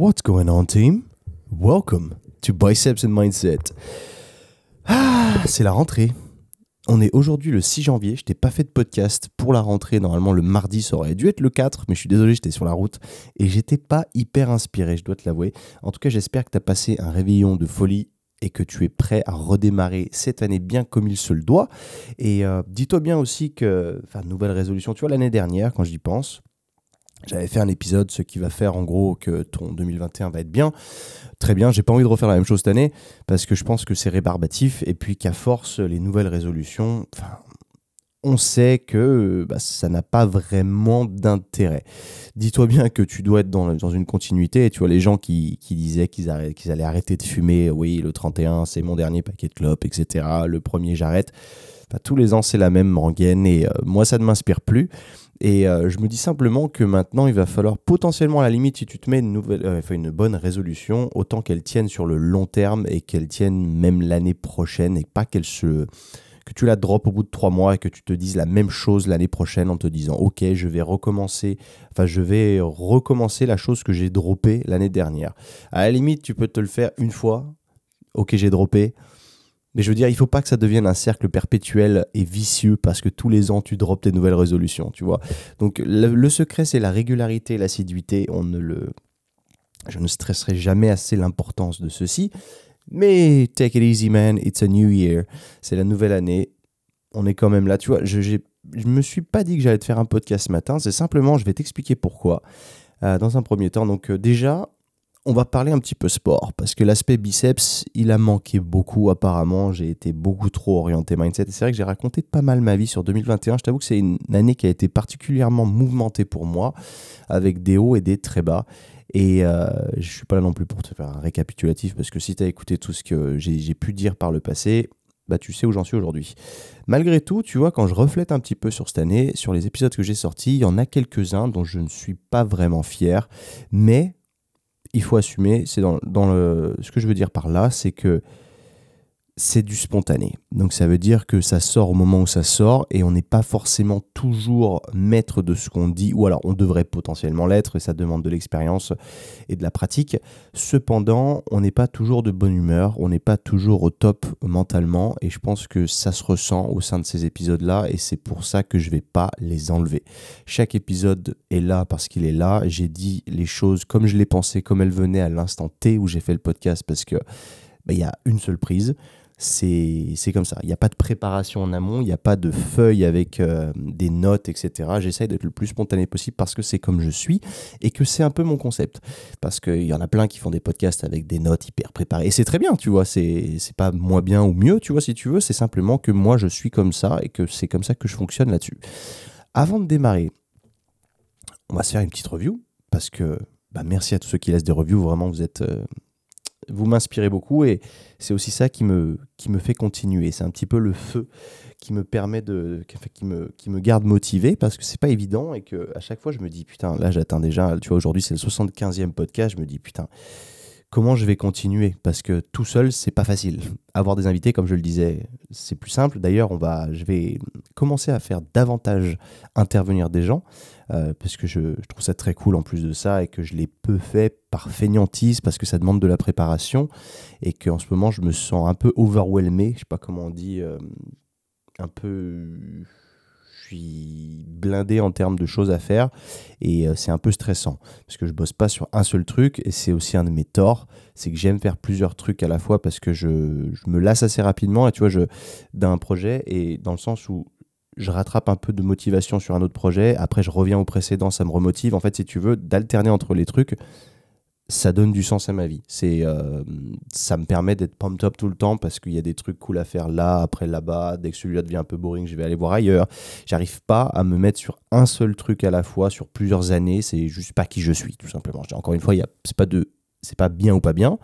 What's going on, team? Welcome to Biceps and Mindset. Ah, c'est la rentrée. On est aujourd'hui le 6 janvier. Je t'ai pas fait de podcast pour la rentrée. Normalement, le mardi, ça aurait dû être le 4, mais je suis désolé, j'étais sur la route et j'étais pas hyper inspiré, je dois te l'avouer. En tout cas, j'espère que tu as passé un réveillon de folie et que tu es prêt à redémarrer cette année bien comme il se le doit. Et euh, dis-toi bien aussi que, enfin, nouvelle résolution, tu vois, l'année dernière, quand j'y pense, j'avais fait un épisode, ce qui va faire en gros que ton 2021 va être bien. Très bien, j'ai pas envie de refaire la même chose cette année parce que je pense que c'est rébarbatif et puis qu'à force, les nouvelles résolutions, on sait que bah, ça n'a pas vraiment d'intérêt. Dis-toi bien que tu dois être dans, dans, une continuité. Et tu vois, les gens qui, qui disaient qu'ils allaient arrêter de fumer, oui, le 31, c'est mon dernier paquet de clopes, etc. Le premier, j'arrête. tous les ans, c'est la même rengaine et euh, moi, ça ne m'inspire plus. Et euh, je me dis simplement que maintenant, il va falloir potentiellement, à la limite, si tu te mets une, nouvelle, euh, une bonne résolution, autant qu'elle tienne sur le long terme et qu'elle tienne même l'année prochaine et pas qu'elle se que tu la drops au bout de trois mois et que tu te dises la même chose l'année prochaine en te disant ok je vais recommencer enfin je vais recommencer la chose que j'ai droppée l'année dernière. À la limite tu peux te le faire une fois. Ok j'ai droppé mais je veux dire, il faut pas que ça devienne un cercle perpétuel et vicieux parce que tous les ans tu drops tes nouvelles résolutions, tu vois. Donc le, secret c'est la régularité l'assiduité. On ne le, je ne stresserai jamais assez l'importance de ceci. Mais take it easy man, it's a new year. C'est la nouvelle année. On est quand même là, tu vois. Je, je me suis pas dit que j'allais te faire un podcast ce matin. C'est simplement, je vais t'expliquer pourquoi. Euh, dans un premier temps, donc euh, déjà, on va parler un petit peu sport parce que l'aspect biceps, il a manqué beaucoup apparemment. J'ai été beaucoup trop orienté mindset. Et c'est vrai que j'ai raconté pas mal ma vie sur 2021. Je t'avoue que c'est une année qui a été particulièrement mouvementée pour moi avec des hauts et des très bas. Et euh, je suis pas là non plus pour te faire un récapitulatif parce que si tu as écouté tout ce que j'ai pu dire par le passé, bah tu sais où j'en suis aujourd'hui. Malgré tout, tu vois, quand je reflète un petit peu sur cette année, sur les épisodes que j'ai sortis, il y en a quelques-uns dont je ne suis pas vraiment fier, mais il faut assumer, c'est dans, le, ce que je veux dire par là, c'est que c'est du spontané. Donc ça veut dire que ça sort au moment où ça sort et on n'est pas forcément toujours maître de ce qu'on dit, ou alors on devrait potentiellement l'être et ça demande de l'expérience et de la pratique. Cependant, on n'est pas toujours de bonne humeur, on n'est pas toujours au top mentalement et je pense que ça se ressent au sein de ces épisodes-là et c'est pour ça que je vais pas les enlever. Chaque épisode est là parce qu'il est là. J'ai dit les choses comme je les pensais, comme elles venaient à l'instant T où j'ai fait le podcast parce que bah, il y a une seule prise c'est comme ça. Il n'y a pas de préparation en amont, il n'y a pas de feuilles avec euh, des notes, etc. J'essaye d'être le plus spontané possible parce que c'est comme je suis et que c'est un peu mon concept. Parce qu'il y en a plein qui font des podcasts avec des notes hyper préparées. Et c'est très bien, tu vois. C'est pas moins bien ou mieux, tu vois, si tu veux. C'est simplement que moi, je suis comme ça et que c'est comme ça que je fonctionne là-dessus. Avant de démarrer, on va se faire une petite review parce que bah, merci à tous ceux qui laissent des reviews. Vraiment, vous êtes. Euh, vous m'inspirez beaucoup et c'est aussi ça qui me, qui me fait continuer. C'est un petit peu le feu qui me permet de, qui me, qui me garde motivé parce que c'est pas évident et que à chaque fois je me dis putain là j'atteins déjà, tu vois aujourd'hui c'est le 75e podcast, je me dis putain comment je vais continuer? Parce que tout seul c'est pas facile. Avoir des invités comme je le disais, c'est plus simple. D'ailleurs, on va je vais commencer à faire davantage intervenir des gens euh, parce que je, trouve ça très cool en plus de ça et que je l'ai peu fait par fainéantise parce que ça demande de la préparation et qu'en ce moment je me sens un peu overwhelmé, je sais pas comment on dit euh, un peu suis blindé en termes de choses à faire et euh, c'est un peu stressant parce que je bosse pas sur un seul truc et c'est aussi un de mes torts, c'est que j'aime faire plusieurs trucs à la fois parce que je, me lasse assez rapidement et tu vois je d'un projet et dans le sens où je rattrape un peu de motivation sur un autre projet, après je reviens au précédent, ça me remotive. En fait, si tu veux, d'alterner entre les trucs, ça donne du sens à ma vie. C'est, euh, ça me permet d'être pumped up tout le temps parce qu'il y a des trucs cool à faire là, après là-bas. Dès que celui-là devient un peu boring, je vais aller voir ailleurs. J'arrive pas à me mettre sur un seul truc à la fois sur plusieurs années. C'est juste pas qui je suis, tout simplement. Encore une fois, y a, c'est pas de, c'est pas bien ou pas bien.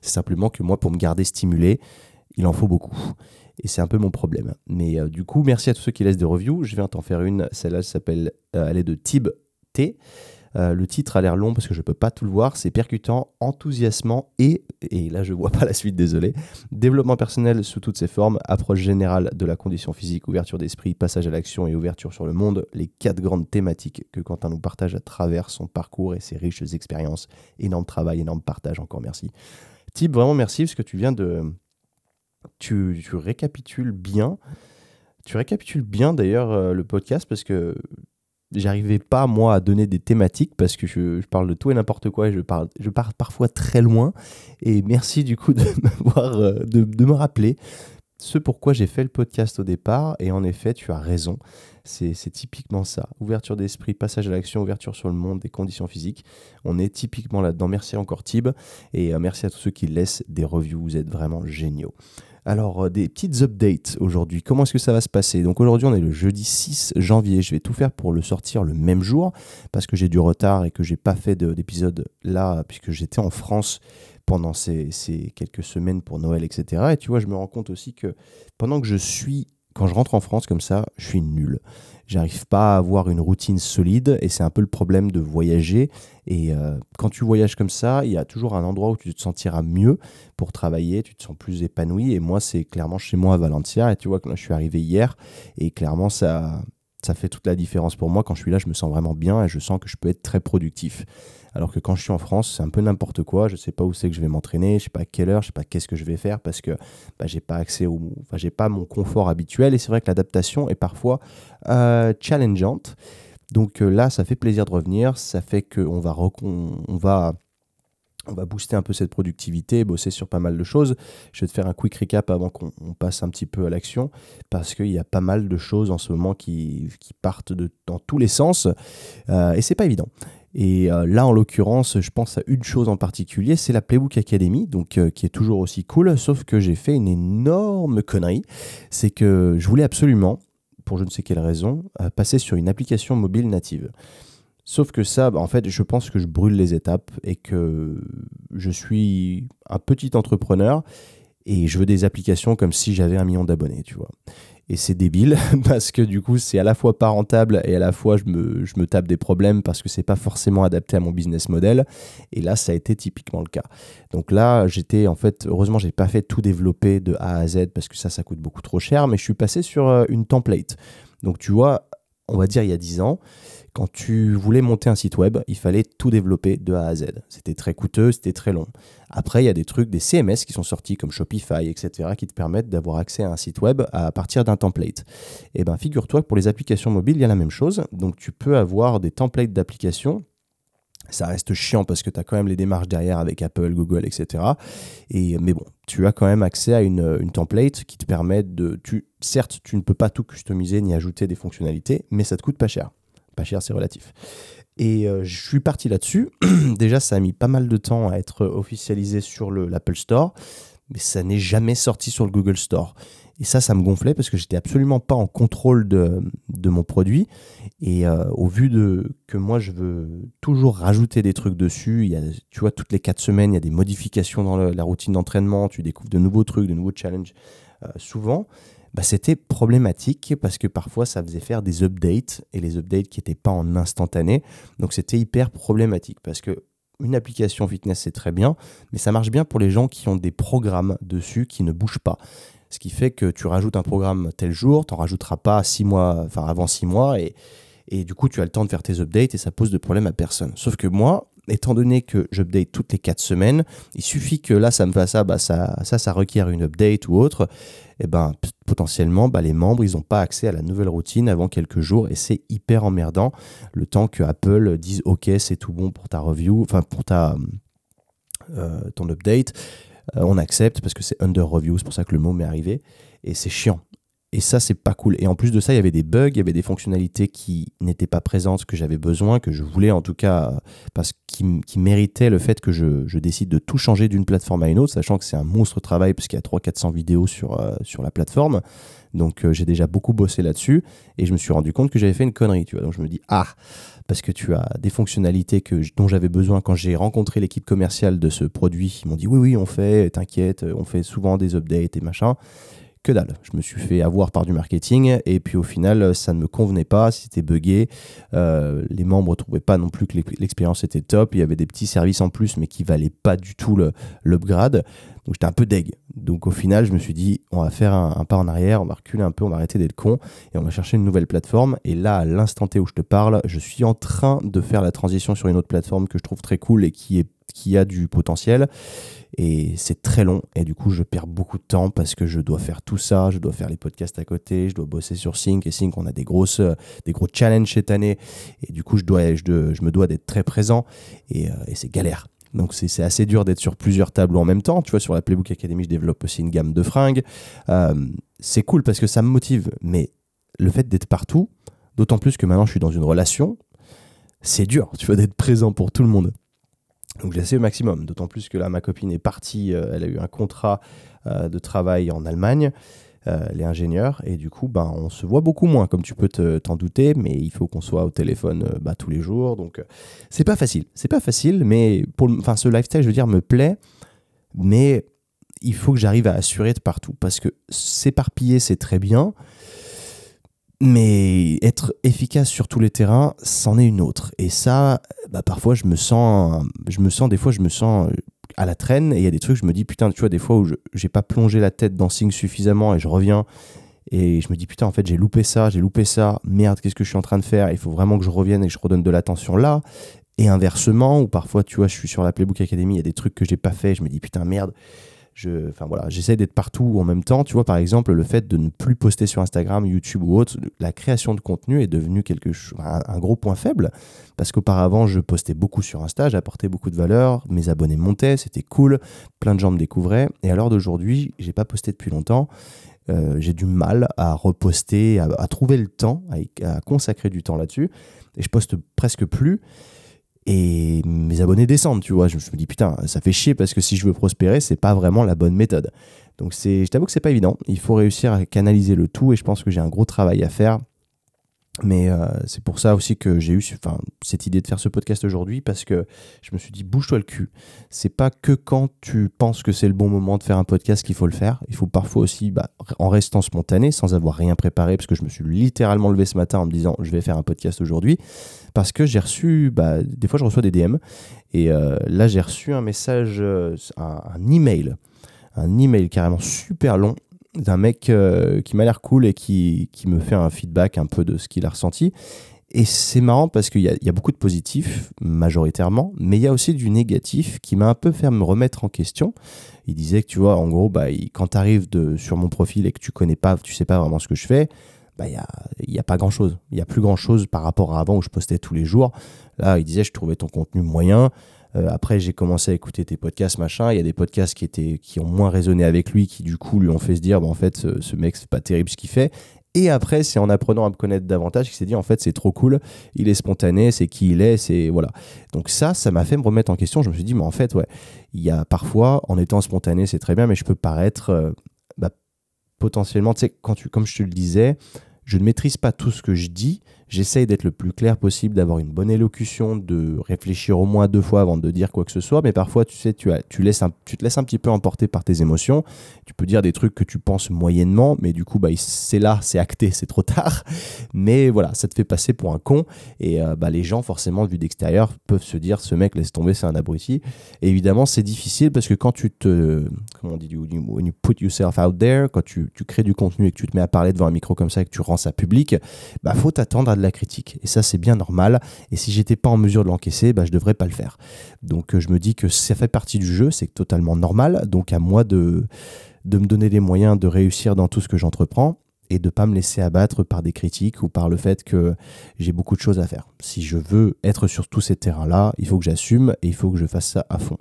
C'est simplement que moi, pour me garder stimulé, il en faut beaucoup. Et c'est un peu mon problème. Mais euh, du coup, merci à tous ceux qui laissent des reviews. Je viens t'en faire une. Celle-là s'appelle, euh, elle est de Tib T. Euh, le titre a l'air long parce que je peux pas tout le voir. C'est percutant, enthousiasmant et, et là je vois pas la suite, désolé. Développement personnel sous toutes ses formes, approche générale de la condition physique, ouverture d'esprit, passage à l'action et ouverture sur le monde. Les quatre grandes thématiques que Quentin nous partage à travers son parcours et ses riches expériences. Énorme travail, énorme partage. Encore merci. Type, vraiment merci parce que tu viens de. Tu, tu récapitules bien. Tu récapitules bien d'ailleurs euh, le podcast parce que j'arrivais pas moi à donner des thématiques parce que je, parle de tout et n'importe quoi et je, parle, je pars parfois très loin. Et merci du coup de, euh, de, me rappeler ce pourquoi j'ai fait le podcast au départ. Et en effet, tu as raison. C'est typiquement ça. Ouverture d'esprit, passage à l'action, ouverture sur le monde, des conditions physiques. On est typiquement là-dedans. Merci encore Tib. Et euh, merci à tous ceux qui laissent des reviews. Vous êtes vraiment géniaux. Alors, euh, des petites updates aujourd'hui. Comment est-ce que ça va se passer? Donc aujourd'hui, on est le jeudi 6 janvier. Je vais tout faire pour le sortir le même jour parce que j'ai du retard et que j'ai pas fait d'épisode là puisque j'étais en France pendant ces, ces, quelques semaines pour Noël, etc. Et tu vois, je me rends compte aussi que pendant que je suis quand je rentre en France comme ça, je suis nul. J'arrive pas à avoir une routine solide et c'est un peu le problème de voyager. Et euh, quand tu voyages comme ça, il y a toujours un endroit où tu te sentiras mieux pour travailler, tu te sens plus épanoui. Et moi, c'est clairement chez moi à Valencia. Et tu vois que je suis arrivé hier et clairement, ça, ça fait toute la différence pour moi. Quand je suis là, je me sens vraiment bien et je sens que je peux être très productif. Alors que quand je suis en France, c'est un peu n'importe quoi. Je ne sais pas où c'est que je vais m'entraîner, je sais pas à quelle heure, je sais pas qu'est-ce que je vais faire parce que bah, j'ai pas accès au, enfin j'ai pas mon confort habituel. Et c'est vrai que l'adaptation est parfois euh, challengeante. Donc euh, là, ça fait plaisir de revenir. Ça fait qu'on va, on va on va booster un peu cette productivité, bosser sur pas mal de choses. Je vais te faire un quick recap avant qu'on passe un petit peu à l'action, parce qu'il y a pas mal de choses en ce moment qui, partent de, dans tous les sens, euh, et c'est pas évident. Et euh, là, en l'occurrence, je pense à une chose en particulier, c'est la Playbook Academy, donc euh, qui est toujours aussi cool, sauf que j'ai fait une énorme connerie. C'est que je voulais absolument, pour je ne sais quelle raison, euh, passer sur une application mobile native. Sauf que ça, bah, en fait, je pense que je brûle les étapes et que je suis un petit entrepreneur et je veux des applications comme si j'avais un million d'abonnés, tu vois. Et c'est débile parce que du coup, c'est à la fois pas rentable et à la fois je me, je me tape des problèmes parce que c'est pas forcément adapté à mon business model. Et là, ça a été typiquement le cas. Donc là, j'étais en fait, heureusement, j'ai pas fait tout développer de A à Z parce que ça, ça coûte beaucoup trop cher, mais je suis passé sur euh, une template. Donc tu vois, on va dire il y a 10 ans, quand tu voulais monter un site web, il fallait tout développer de A à Z. C'était très coûteux, c'était très long. Après, il y a des trucs, des CMS qui sont sortis comme Shopify, etc., qui te permettent d'avoir accès à un site web à partir d'un template. Et eh bien, figure-toi que pour les applications mobiles, il y a la même chose. Donc, tu peux avoir des templates d'applications ça reste chiant parce que tu as quand même les démarches derrière avec Apple, Google, etc. Et, mais bon, tu as quand même accès à une, template qui te permet de... Certes, tu ne peux pas tout customiser ni ajouter des fonctionnalités, mais ça te coûte pas cher. Pas cher, c'est relatif. Et euh, je suis parti là-dessus. Déjà, ça a mis pas mal de temps à être officialisé sur l'Apple Store, mais ça n'est jamais sorti sur le Google Store. Et ça, ça me gonflait parce que j'étais absolument pas en contrôle de, de mon produit. Et euh, au vu de que moi, je veux toujours rajouter des trucs dessus, il y a, tu vois, toutes les quatre semaines, il y a des modifications dans la routine d'entraînement, tu découvres de nouveaux trucs, de nouveaux challenges. Euh, souvent, bah, c'était problématique parce que parfois ça faisait faire des updates et les updates qui n'étaient pas en instantané. Donc c'était hyper problématique parce que une application fitness c'est très bien, mais ça marche bien pour les gens qui ont des programmes dessus qui ne bougent pas. Ce qui fait que tu rajoutes un programme tel jour, tu n'en rajouteras pas six mois, enfin avant six mois, et, du coup tu as le temps de faire tes updates et ça pose de problème à personne. Sauf que moi, étant donné que j'update toutes les 4 semaines, il suffit que là, ça me fasse ça, bah ça, ça, ça requiert une update ou autre, et ben potentiellement, bah, les membres, ils n'ont pas accès à la nouvelle routine avant quelques jours, et c'est hyper emmerdant, le temps que Apple dise, ok, c'est tout bon pour ta review, enfin pour ta, euh, ton update, euh, on accepte parce que c'est under review, c'est pour ça que le mot m'est arrivé, et c'est chiant. Et ça, c'est pas cool. Et en plus de ça, il y avait des bugs, il y avait des fonctionnalités qui n'étaient pas présentes, que j'avais besoin, que je voulais en tout cas, parce qui, méritaient le fait que je, décide de tout changer d'une plateforme à une autre, sachant que c'est un monstre travail, parce qu'il y a 300-400 vidéos sur, euh, sur la plateforme. Donc euh, j'ai déjà beaucoup bossé là-dessus, et je me suis rendu compte que j'avais fait une connerie, tu vois. Donc je me dis, ah, parce que tu as des fonctionnalités que, dont j'avais besoin quand j'ai rencontré l'équipe commerciale de ce produit. Ils m'ont dit, oui, oui, on fait, t'inquiète, on fait souvent des updates et machin que dalle. Je me suis fait avoir par du marketing et puis au final, ça ne me convenait pas, c'était buggé. Euh, les membres ne trouvaient pas non plus que l'expérience était top. Il y avait des petits services en plus, mais qui valaient pas du tout l'upgrade. Donc j'étais un peu deg. Donc au final, je me suis dit, on va faire un, pas en arrière, on va reculer un peu, on va arrêter d'être con et on va chercher une nouvelle plateforme. Et là, à l'instant T où je te parle, je suis en train de faire la transition sur une autre plateforme que je trouve très cool et qui, est, qui a du potentiel et c'est très long et du coup je perds beaucoup de temps parce que je dois faire tout ça, je dois faire les podcasts à côté, je dois bosser sur Sync et Sync on a des grosses des gros challenges cette année et du coup je dois je, me dois d'être très présent et, euh, c'est galère. Donc c'est assez dur d'être sur plusieurs tableaux en même temps. Tu vois, sur la Playbook Academy, je développe aussi une gamme de fringues. Euh, c'est cool parce que ça me motive, mais le fait d'être partout, d'autant plus que maintenant je suis dans une relation, c'est dur, tu vois, d'être présent pour tout le monde. Donc j'essaie au maximum, d'autant plus que là ma copine est partie, euh, elle a eu un contrat euh, de travail en Allemagne, euh, elle est ingénieure, et du coup ben, on se voit beaucoup moins, comme tu peux t'en douter, mais il faut qu'on soit au téléphone bah, tous les jours, donc c'est pas facile, c'est pas facile, mais pour enfin ce lifestyle je veux dire me plaît, mais il faut que j'arrive à assurer de partout, parce que s'éparpiller c'est très bien, mais être efficace sur tous les terrains, c'en est une autre. Et ça, bah, parfois, je me sens, je me sens, des fois, je me sens euh, à la traîne. Et il y a des trucs, je me dis, putain, tu vois, des fois où je j'ai pas plongé la tête dans Sing suffisamment et je reviens. Et je me dis, putain, en fait, j'ai loupé ça, j'ai loupé ça. Merde, qu'est-ce que je suis en train de faire? Il faut vraiment que je revienne et que je redonne de l'attention là. Et inversement, ou parfois, tu vois, je suis sur la Playbook Academy, il y a des trucs que j'ai pas fait. Je me dis, putain, merde, je, enfin voilà, j'essaie d'être partout en même temps. Tu vois, par exemple, le fait de ne plus poster sur Instagram, YouTube ou autre, la création de contenu est devenue quelque chose, un, gros point faible. Parce qu'auparavant, je postais beaucoup sur Insta, j'apportais beaucoup de valeur, mes abonnés montaient, c'était cool, plein de gens me découvraient. Et à l'heure d'aujourd'hui, j'ai pas posté depuis longtemps. Euh, j'ai du mal à reposter, à, trouver le temps, à, à consacrer du temps là-dessus. Et je poste presque plus et mes abonnés descendent, tu vois. Je, me dis putain, ça fait chier parce que si je veux prospérer, c'est pas vraiment la bonne méthode. Donc c'est, je t'avoue que c'est pas évident. Il faut réussir à canaliser le tout et je pense que j'ai un gros travail à faire mais euh, c'est pour ça aussi que j'ai eu cette idée de faire ce podcast aujourd'hui parce que je me suis dit bouge-toi le cul. C'est pas que quand tu penses que c'est le bon moment de faire un podcast qu'il faut le faire. Il faut parfois aussi, bah, en restant spontané, sans avoir rien préparé, parce que je me suis littéralement levé ce matin en me disant je vais faire un podcast aujourd'hui, parce que j'ai reçu, bah, des fois je reçois des DM et euh, là j'ai reçu un message, euh, un, un email, un email carrément super long d'un mec euh, qui m'a l'air cool et qui, qui, me fait un feedback un peu de ce qu'il a ressenti. Et c'est marrant parce qu'il y, a beaucoup de positifs, majoritairement, mais il y a aussi du négatif qui m'a un peu fait me remettre en question. Il disait que, tu vois, en gros, bah, quand tu arrives sur mon profil et que tu connais pas, tu sais pas vraiment ce que je fais, bah, il n'y a, a pas grand chose. Il y a plus grand chose par rapport à avant où je postais tous les jours. Là, il disait, je trouvais ton contenu moyen. Euh, après, j'ai commencé à écouter tes podcasts, machin. Il y a des podcasts qui, étaient, qui ont moins résonné avec lui, qui du coup lui ont fait se dire, bah, en fait, ce, ce mec, c'est pas terrible ce qu'il fait. Et après, c'est en apprenant à me connaître davantage qu'il s'est dit, en fait, c'est trop cool, il est spontané, c'est qui il est, c'est. Voilà. Donc, ça, ça m'a fait me remettre en question. Je me suis dit, mais en fait, ouais, il y a parfois, en étant spontané, c'est très bien, mais je peux paraître euh, bah, potentiellement, tu sais, quand tu, comme je te le disais, je ne maîtrise pas tout ce que je dis, J'essaye d'être le plus clair possible, d'avoir une bonne élocution, de réfléchir au moins deux fois avant de dire quoi que ce soit. Mais parfois, tu sais, tu, as, tu, laisses tu te laisses un petit peu emporter par tes émotions. Tu peux dire des trucs que tu penses moyennement, mais du coup, bah, c'est là, c'est acté, c'est trop tard. Mais voilà, ça te fait passer pour un con. Et euh, bah, les gens, forcément, vu d'extérieur, peuvent se dire ce mec, laisse tomber, c'est un abruti. Et évidemment, c'est difficile parce que quand tu te. Comment on dit When you put yourself out there, quand tu, tu crées du contenu et que tu te mets à parler devant un micro comme ça et que tu rends ça public, bah, faut t'attendre à de la critique. Et ça, c'est bien normal. Et si j'étais pas en mesure de l'encaisser, bah, je devrais pas le faire. Donc, euh, je me dis que ça fait partie du jeu, c'est totalement normal. Donc, à moi de, de me donner les moyens de réussir dans tout ce que j'entreprends et de pas me laisser abattre par des critiques ou par le fait que j'ai beaucoup de choses à faire. Si je veux être sur tous ces terrains-là, il faut que j'assume et il faut que je fasse ça à fond.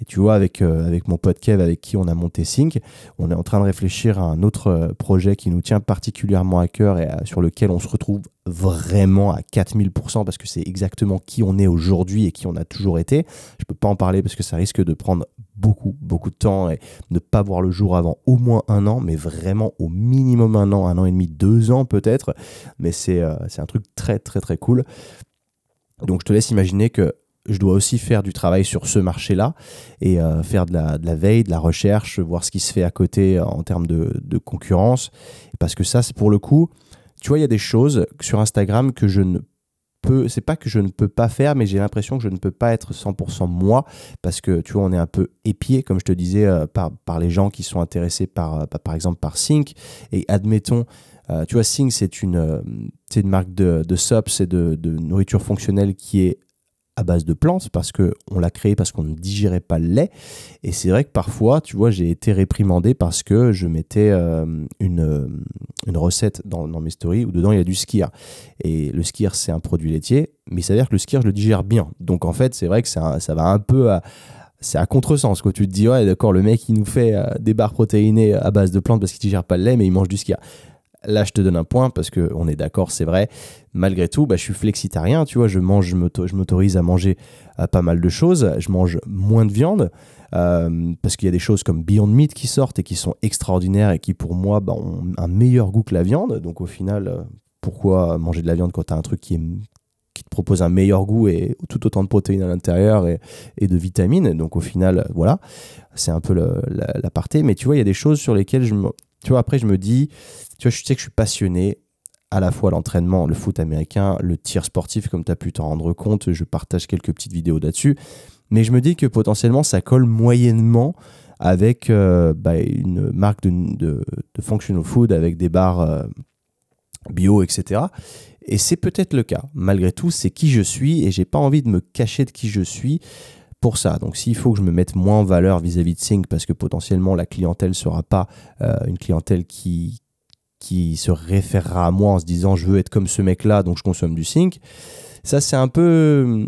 Et tu vois, avec, euh, avec mon pote Kev, avec qui on a monté Sync, on est en train de réfléchir à un autre euh, projet qui nous tient particulièrement à cœur et sur lequel on se retrouve vraiment à 4000% parce que c'est exactement qui on est aujourd'hui et qui on a toujours été. Je peux pas en parler parce que ça risque de prendre beaucoup, beaucoup de temps et ne pas voir le jour avant au moins un an, mais vraiment au minimum un an, un an et demi, deux ans peut-être. Mais c'est euh, un truc très, très, très cool. Donc je te laisse imaginer que je dois aussi faire du travail sur ce marché-là et faire de la, de la, veille, de la recherche, voir ce qui se fait à côté en termes de, de concurrence. Parce que ça, c'est pour le coup, tu vois, il y a des choses sur Instagram que je ne c'est pas que je ne peux pas faire, mais j'ai l'impression que je ne peux pas être 100% moi, parce que tu vois, on est un peu épié, comme je te disais, euh, par, par les gens qui sont intéressés par, euh, par exemple, par Sync. Et admettons, euh, tu vois, Sync, c'est une, une marque de, de SOPs et de, de nourriture fonctionnelle qui est à base de plantes parce que on l'a créé parce qu'on ne digérait pas le lait. Et c'est vrai que parfois, tu vois, j'ai été réprimandé parce que je mettais euh, une, euh, une, recette dans, mes stories où dedans il y a du skir. Et le skir, c'est un produit laitier, mais il s'avère que le skir, je le digère bien. Donc en fait, c'est vrai que ça, ça va un peu à c'est à contresens quoi tu te dis ouais d'accord le mec il nous fait euh, des barres protéinées à base de plantes parce qu'il digère pas le lait mais il mange du skir Là, je te donne un point parce qu'on est d'accord, c'est vrai. Malgré tout, bah, je suis flexitarien, tu vois, je mange, je m'autorise à manger euh, pas mal de choses. Je mange moins de viande euh, parce qu'il y a des choses comme Beyond Meat qui sortent et qui sont extraordinaires et qui, pour moi, bah, ont un meilleur goût que la viande. Donc, au final, euh, pourquoi manger de la viande quand tu as un truc qui, te propose un meilleur goût et tout autant de protéines à l'intérieur et, de vitamines? Donc au final, voilà, c'est un peu l'aparté. Mais tu vois, il y a des choses sur lesquelles je. Tu vois, après, je me dis, tu vois, je sais que je suis passionné à la fois l'entraînement, le foot américain, le tir sportif, comme tu as pu t'en rendre compte. Je partage quelques petites vidéos là-dessus. Mais je me dis que potentiellement, ça colle moyennement avec euh, bah, une marque de, functional food, avec des bars euh, bio, etc. Et c'est peut-être le cas. Malgré tout, c'est qui je suis et j'ai pas envie de me cacher de qui je suis pour ça. Donc s'il faut que je me mette moins en valeur vis-à-vis de Sync parce que potentiellement la clientèle sera pas euh, une clientèle qui, qui se référera à moi en se disant je veux être comme ce mec-là, donc je consomme du sync. Ça, c'est un peu.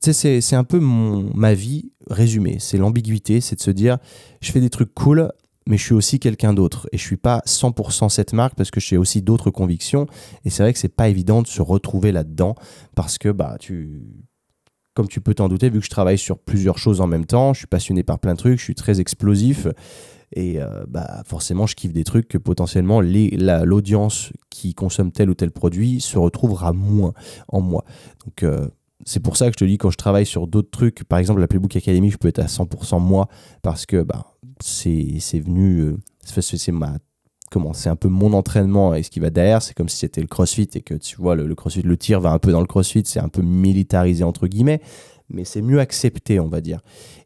C'est, c'est un peu mon, ma vie résumée. C'est l'ambiguïté, c'est de se dire je fais des trucs cool, mais je suis aussi quelqu'un d'autre. Et je suis pas 100% cette marque parce que j'ai aussi d'autres convictions. Et c'est vrai que c'est pas évident de se retrouver là-dedans parce que, bah, tu. Comme tu peux t'en douter, vu que je travaille sur plusieurs choses en même temps, je suis passionné par plein de trucs, je suis très explosif. Et euh, bah, forcément, je kiffe des trucs que potentiellement l'audience qui consomme tel ou tel produit se retrouvera moins en moi. Donc, euh, c'est pour ça que je te dis, quand je travaille sur d'autres trucs, par exemple la Playbook Academy, je peux être à 100% moi parce que bah, c'est venu, euh, c'est ma comment c'est un peu mon entraînement et ce qui va derrière c'est comme si c'était le crossfit et que tu vois le, le, crossfit le tir va un peu dans le crossfit c'est un peu militarisé entre guillemets mais c'est mieux accepté on va dire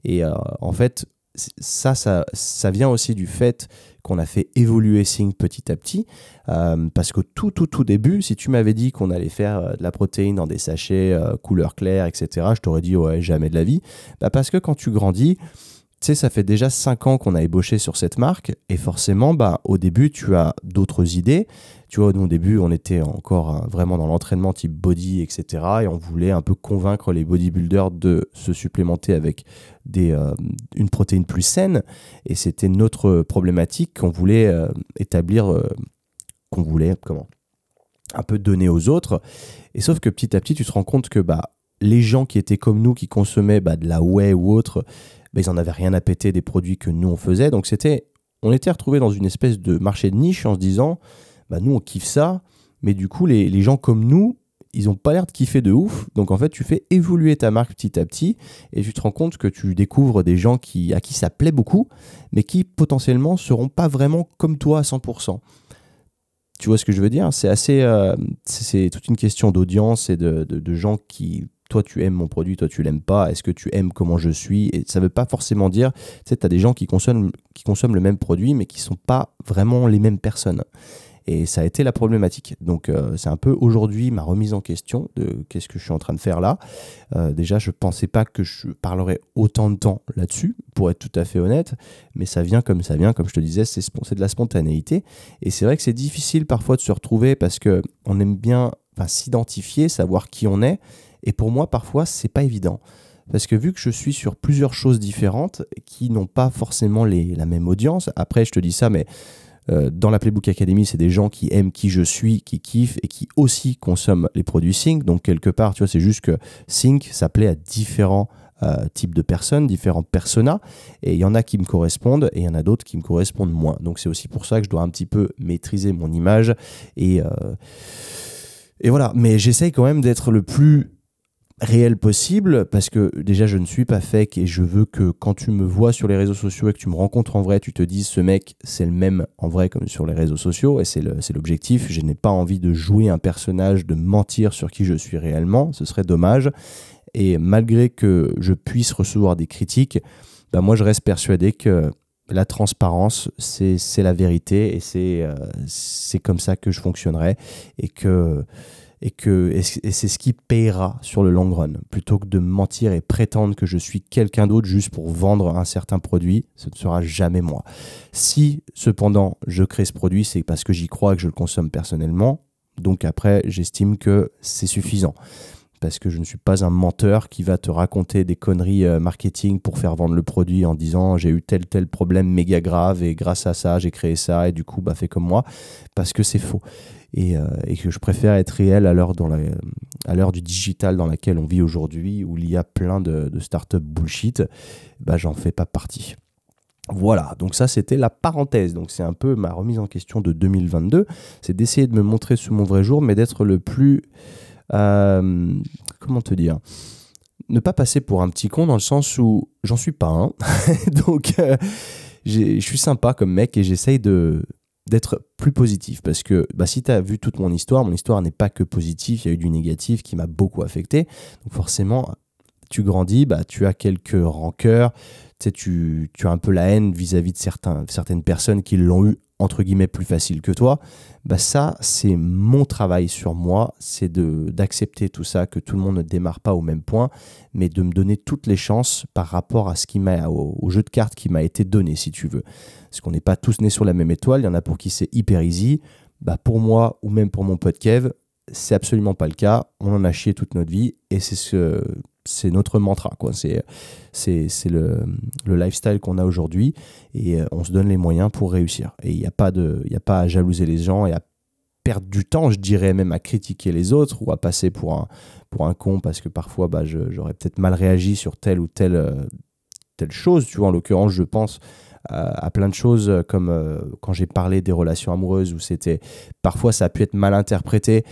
et en fait ça, ça, ça vient aussi du fait qu'on a fait évoluer Sync petit à petit. Euh, parce que tout, tout, tout début, si tu m'avais dit qu'on allait faire euh, de la protéine dans des sachets euh, couleur claire, etc., je t'aurais dit ouais, jamais de la vie. Bah parce que quand tu grandis, tu sais, ça fait déjà 5 ans qu'on a ébauché sur cette marque et forcément, bah, au début, tu as d'autres idées. Tu vois, au début, on était encore hein, vraiment dans l'entraînement type body, etc. Et on voulait un peu convaincre les bodybuilders de se supplémenter avec euh, une protéine plus saine. Et c'était notre problématique qu'on voulait euh, établir, euh, qu'on voulait, comment un peu donner aux autres. Et sauf que petit à petit, tu te rends compte que bah, les gens qui étaient comme nous, qui consommaient bah, de la whey ou autre, ils n'en avaient rien à péter des produits que nous on faisait. Donc c'était, on était retrouvés dans une espèce de marché de niche en se disant, bah nous on kiffe ça, mais du coup les, gens comme nous, ils ont pas l'air de kiffer de ouf. Donc en fait, tu fais évoluer ta marque petit à petit et tu te rends compte que tu découvres des gens qui, à qui ça plaît beaucoup, mais qui potentiellement seront pas vraiment comme toi à 100%. Tu vois ce que je veux dire? C'est assez, euh, c'est toute une question d'audience et de, gens qui toi tu aimes mon produit, toi tu l'aimes pas, est-ce que tu aimes comment je suis? Et ça veut pas forcément dire, tu sais, as des gens qui consomment, qui consomment le même produit, mais qui sont pas vraiment les mêmes personnes. Et ça a été la problématique. Donc euh, c'est un peu aujourd'hui ma remise en question de qu'est-ce que je suis en train de faire là. Euh, déjà, je pensais pas que je parlerais autant de temps là-dessus, pour être tout à fait honnête, mais ça vient comme ça vient, comme je te disais, c'est de la spontanéité. Et c'est vrai que c'est difficile parfois de se retrouver parce que on aime bien s'identifier, savoir qui on est, et pour moi, parfois, c'est pas évident. Parce que vu que je suis sur plusieurs choses différentes qui n'ont pas forcément les, la même audience, après je te dis ça, mais euh, dans la Playbook Academy, c'est des gens qui aiment qui je suis, qui kiffent et qui aussi consomment les produits Sync. Donc quelque part, tu vois, c'est juste que Sync s'appelait à différents euh, types de personnes, différents personas, et il y en a qui me correspondent et il y en a d'autres qui me correspondent moins. Donc c'est aussi pour ça que je dois un petit peu maîtriser mon image et, euh, et voilà. Mais j'essaye quand même d'être le plus réel possible parce que déjà je ne suis pas fake et je veux que quand tu me vois sur les réseaux sociaux et que tu me rencontres en vrai, tu te dises ce mec c'est le même en vrai comme sur les réseaux sociaux et c'est l'objectif. Je n'ai pas envie de jouer un personnage, de mentir sur qui je suis réellement, ce serait dommage. Et malgré que je puisse recevoir des critiques, bah moi je reste persuadé que la transparence, c'est la vérité et euh, c'est comme ça que je fonctionnerai et que et que c'est ce qui payera sur le long run. Plutôt que de mentir et prétendre que je suis quelqu'un d'autre juste pour vendre un certain produit ce ne sera jamais moi. Si cependant je crée ce produit c'est parce que j'y crois et que je le consomme personnellement. Donc après j'estime que c'est suffisant. Parce que je ne suis pas un menteur qui va te raconter des conneries euh, marketing pour faire vendre le produit en disant j'ai eu tel tel problème méga grave et grâce à ça j'ai créé ça et du coup bah fais comme moi. Parce que c'est faux euh, et, que je préfère être réel à l'heure, du digital dans laquelle on vit aujourd'hui, où il y a plein de, de startups bullshit, bah, j'en fais pas partie. Voilà, donc ça c'était la parenthèse. Donc c'est un peu ma remise en question de 2022. C'est d'essayer de me montrer sous mon vrai jour, mais d'être le plus. Euh, comment te dire Ne pas passer pour un petit con dans le sens où j'en suis pas un. donc euh, je suis sympa comme mec et j'essaye de, d'être plus positif parce que bah, si tu as vu toute mon histoire, mon histoire n'est pas que positive, il y a eu du négatif qui m'a beaucoup affecté. Donc forcément, tu grandis, bah, tu as quelques rancœurs, tu, as un peu la haine vis-à-vis de certaines personnes qui l'ont eu entre guillemets plus facile que toi, bah ça c'est mon travail sur moi, c'est d'accepter tout ça, que tout le monde ne démarre pas au même point, mais de me donner toutes les chances par rapport à ce qui m'a au, jeu de cartes qui m'a été donné si tu veux. Parce qu'on n'est pas tous nés sur la même étoile, il y en a pour qui c'est hyper easy, bah pour moi ou même pour mon pote Kev, c'est absolument pas le cas. On en a chié toute notre vie et c'est ce, c'est notre mantra. Quoi. C'est, c'est, le, le, lifestyle qu'on a aujourd'hui et euh, on se donne les moyens pour réussir. Et il n'y a, pas y a pas à jalouser les gens et à perdre du temps, je dirais même à critiquer les autres ou à passer pour un, pour un con parce que parfois bah, j'aurais peut-être mal réagi sur telle ou telle, euh, telle chose. Tu vois, en l'occurrence, je pense à plein de choses comme euh, quand j'ai parlé des relations amoureuses où c'était parfois ça a pu être mal interprété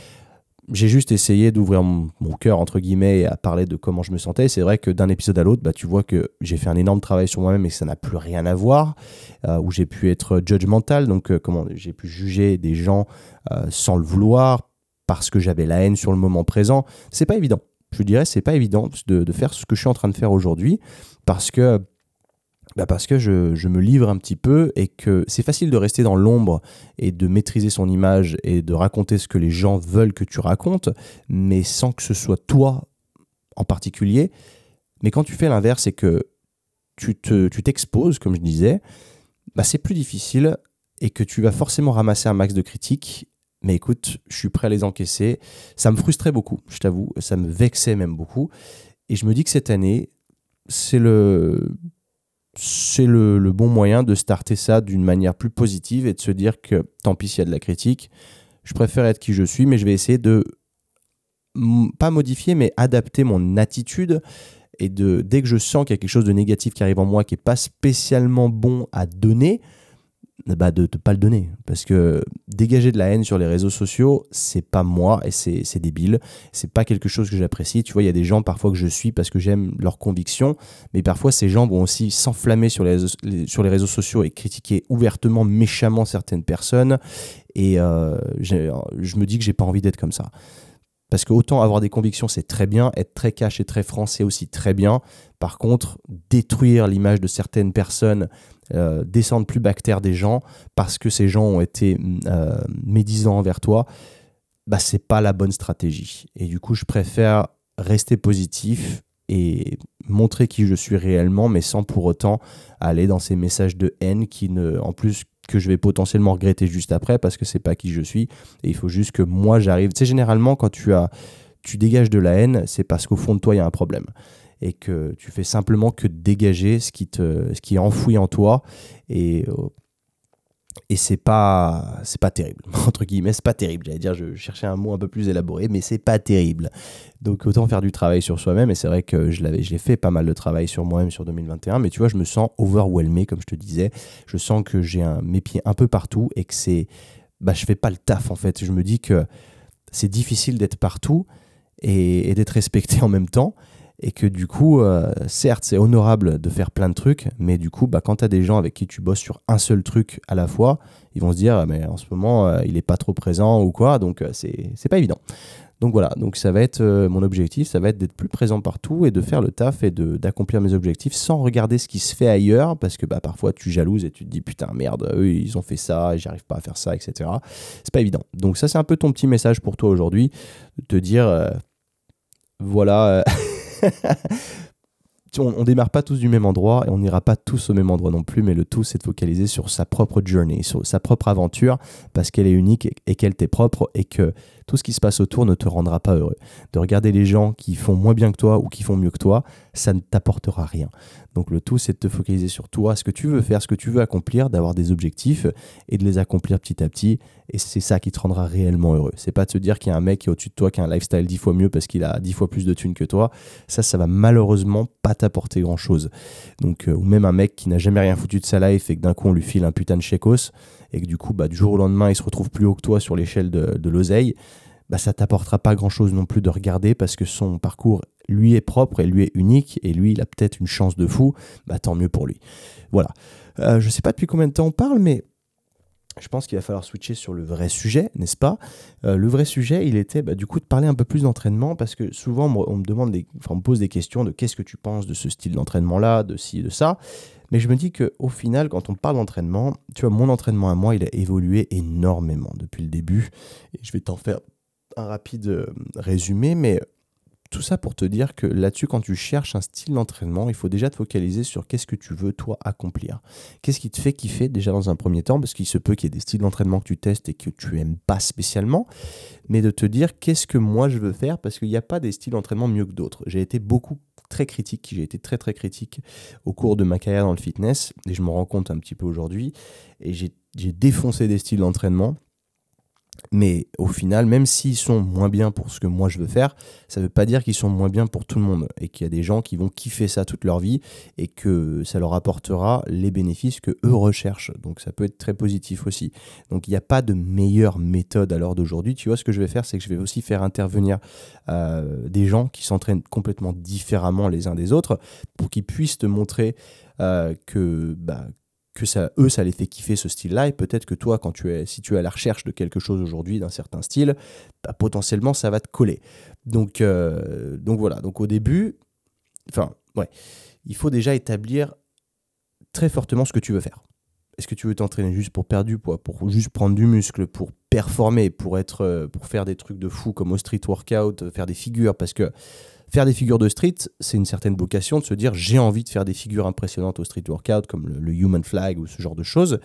j'ai juste essayé d'ouvrir mon, cœur, entre guillemets, et à parler de comment je me sentais. C'est vrai que d'un épisode à l'autre, bah, tu vois que j'ai fait un énorme travail sur moi-même et que ça n'a plus rien à voir, euh, où j'ai pu être judgmental, donc euh, comment j'ai pu juger des gens euh, sans le vouloir, parce que j'avais la haine sur le moment présent. C'est pas évident. Je dirais, c'est pas évident de, de, faire ce que je suis en train de faire aujourd'hui, parce que bah parce que je, me livre un petit peu et que c'est facile de rester dans l'ombre et de maîtriser son image et de raconter ce que les gens veulent que tu racontes, mais sans que ce soit toi en particulier. Mais quand tu fais l'inverse et que tu t'exposes, te, tu comme je disais, bah c'est plus difficile et que tu vas forcément ramasser un max de critiques. Mais écoute, je suis prêt à les encaisser. Ça me frustrait beaucoup, je t'avoue. Ça me vexait même beaucoup. Et je me dis que cette année, c'est le c'est le, bon moyen de starter ça d'une manière plus positive et de se dire que tant pis s'il y a de la critique, je préfère être qui je suis, mais je vais essayer de pas modifier, mais adapter mon attitude et de dès que je sens qu'il y a quelque chose de négatif qui arrive en moi qui n'est pas spécialement bon à donner, bah de ne pas le donner. Parce que dégager de la haine sur les réseaux sociaux, c'est pas moi et c'est débile. C'est pas quelque chose que j'apprécie. Tu vois, il y a des gens parfois que je suis parce que j'aime leurs convictions, mais parfois ces gens vont aussi s'enflammer sur les, sur les réseaux sociaux et critiquer ouvertement, méchamment certaines personnes. Et euh, je me dis que j'ai pas envie d'être comme ça. Parce que autant avoir des convictions, c'est très bien, être très cash et très franc, c'est aussi très bien. Par contre, détruire l'image de certaines personnes, euh, descendre plus bactère des gens parce que ces gens ont été euh, médisants envers toi, bah c'est pas la bonne stratégie. Et du coup, je préfère rester positif et montrer qui je suis réellement, mais sans pour autant aller dans ces messages de haine qui ne, en plus, que je vais potentiellement regretter juste après parce que c'est pas qui je suis. Et il faut juste que moi j'arrive. Tu sais, généralement, quand tu as, tu dégages de la haine, c'est parce qu'au fond de toi il y a un problème. Et que tu fais simplement que dégager ce qui te, ce qui est enfoui en toi. Et euh, et c'est pas c'est pas terrible entre guillemets c'est pas terrible. J'allais dire je cherchais un mot un peu plus élaboré mais c'est pas terrible. Donc autant faire du travail sur soi-même et c'est vrai que je l'avais j'ai fait pas mal de travail sur moi-même sur 2021 mais tu vois je me sens overwhelmé comme je te disais. Je sens que j'ai mes pieds un peu partout et que c'est bah je fais pas le taf en fait. Je me dis que c'est difficile d'être partout et, d'être respecté en même temps. Et que du coup, euh, certes, c'est honorable de faire plein de trucs, mais du coup, bah, quand tu as des gens avec qui tu bosses sur un seul truc à la fois, ils vont se dire, mais en ce moment, euh, il n'est pas trop présent ou quoi, donc euh, c'est pas évident. Donc voilà, donc ça va être mon objectif, ça va être d'être plus présent partout et de faire le taf et d'accomplir mes objectifs sans regarder ce qui se fait ailleurs parce que bah, parfois tu jalouses et tu te dis putain merde, eux ils ont fait ça j'arrive pas à faire ça, etc. C'est pas évident. Donc ça c'est un peu ton petit message pour toi aujourd'hui, de te dire voilà. On, on, démarre pas tous du même endroit et on n'ira pas tous au même endroit non plus, mais le tout c'est de focaliser sur sa propre journey, sur sa propre aventure, parce qu'elle est unique et qu'elle t'est propre et que tout ce qui se passe autour ne te rendra pas heureux. De regarder les gens qui font moins bien que toi ou qui font mieux que toi, ça ne t'apportera rien. Donc le tout, c'est de te focaliser sur toi, ce que tu veux faire, ce que tu veux accomplir, d'avoir des objectifs et de les accomplir petit à petit. Et c'est ça qui te rendra réellement heureux. C'est pas de se dire qu'il y a un mec qui est au-dessus de toi, qui a un lifestyle dix fois mieux parce qu'il a dix fois plus de thunes que toi. Ça, ça va malheureusement pas t'apporter grand-chose. Donc, euh, ou même un mec qui n'a jamais rien foutu de sa life et que d'un coup on lui file un putain de chèquos et que du coup, bah, du jour au lendemain, il se retrouve plus haut que toi sur l'échelle de, l'oseille, bah, ça t'apportera pas grand-chose non plus de regarder parce que son parcours, lui, est propre et lui est unique et lui, il a peut-être une chance de fou, bah, tant mieux pour lui. Voilà. Euh, je sais pas depuis combien de temps on parle, mais je pense qu'il va falloir switcher sur le vrai sujet, n'est-ce pas? Euh, Le vrai sujet, il était bah, du coup de parler un peu plus d'entraînement parce que souvent on me, pose des questions de qu'est-ce que tu penses de ce style d'entraînement-là, de ci, de ça. Mais je me dis qu'au final, quand on parle d'entraînement, tu vois, mon entraînement à moi, il a évolué énormément depuis le début. Et je vais t'en faire un rapide euh, résumé, mais tout ça pour te dire que là-dessus, quand tu cherches un style d'entraînement, il faut déjà te focaliser sur qu'est-ce que tu veux, toi, accomplir. Qu'est-ce qui te fait kiffer déjà dans un premier temps, parce qu'il se peut qu'il y ait des styles d'entraînement que tu testes et que tu aimes pas spécialement, mais de te dire qu'est-ce que moi je veux faire, parce qu'il n'y a pas des styles d'entraînement mieux que d'autres. J'ai été beaucoup très critique, j'ai été très très critique au cours de ma carrière dans le fitness, et je me rends compte un petit peu aujourd'hui, et j'ai défoncé des styles d'entraînement mais au final, même s'ils sont moins bien pour ce que moi je veux faire, ça ne veut pas dire qu'ils sont moins bien pour tout le monde et qu'il y a des gens qui vont kiffer ça toute leur vie et que ça leur apportera les bénéfices que eux recherchent. Donc ça peut être très positif aussi. Donc il n'y a pas de meilleure méthode à l'heure d'aujourd'hui. Tu vois, ce que je vais faire, c'est que je vais aussi faire intervenir euh, des gens qui s'entraînent complètement différemment les uns des autres pour qu'ils puissent te montrer euh, que bah, que ça, eux, ça les fait kiffer ce style-là. Et peut-être que toi, quand tu es, si tu es à la recherche de quelque chose aujourd'hui, d'un certain style, bah, potentiellement, ça va te coller. Donc, euh, donc voilà. Donc au début, enfin, ouais, il faut déjà établir très fortement ce que tu veux faire. Est-ce que tu veux t'entraîner juste pour perdre du poids, pour juste prendre du muscle, pour performer, pour être, euh, pour faire des trucs de fou comme au street workout, faire des figures, parce que Faire des figures de street, c'est une certaine vocation de se dire j'ai envie de faire des figures impressionnantes au street workout comme le, human flag ou ce genre de choses.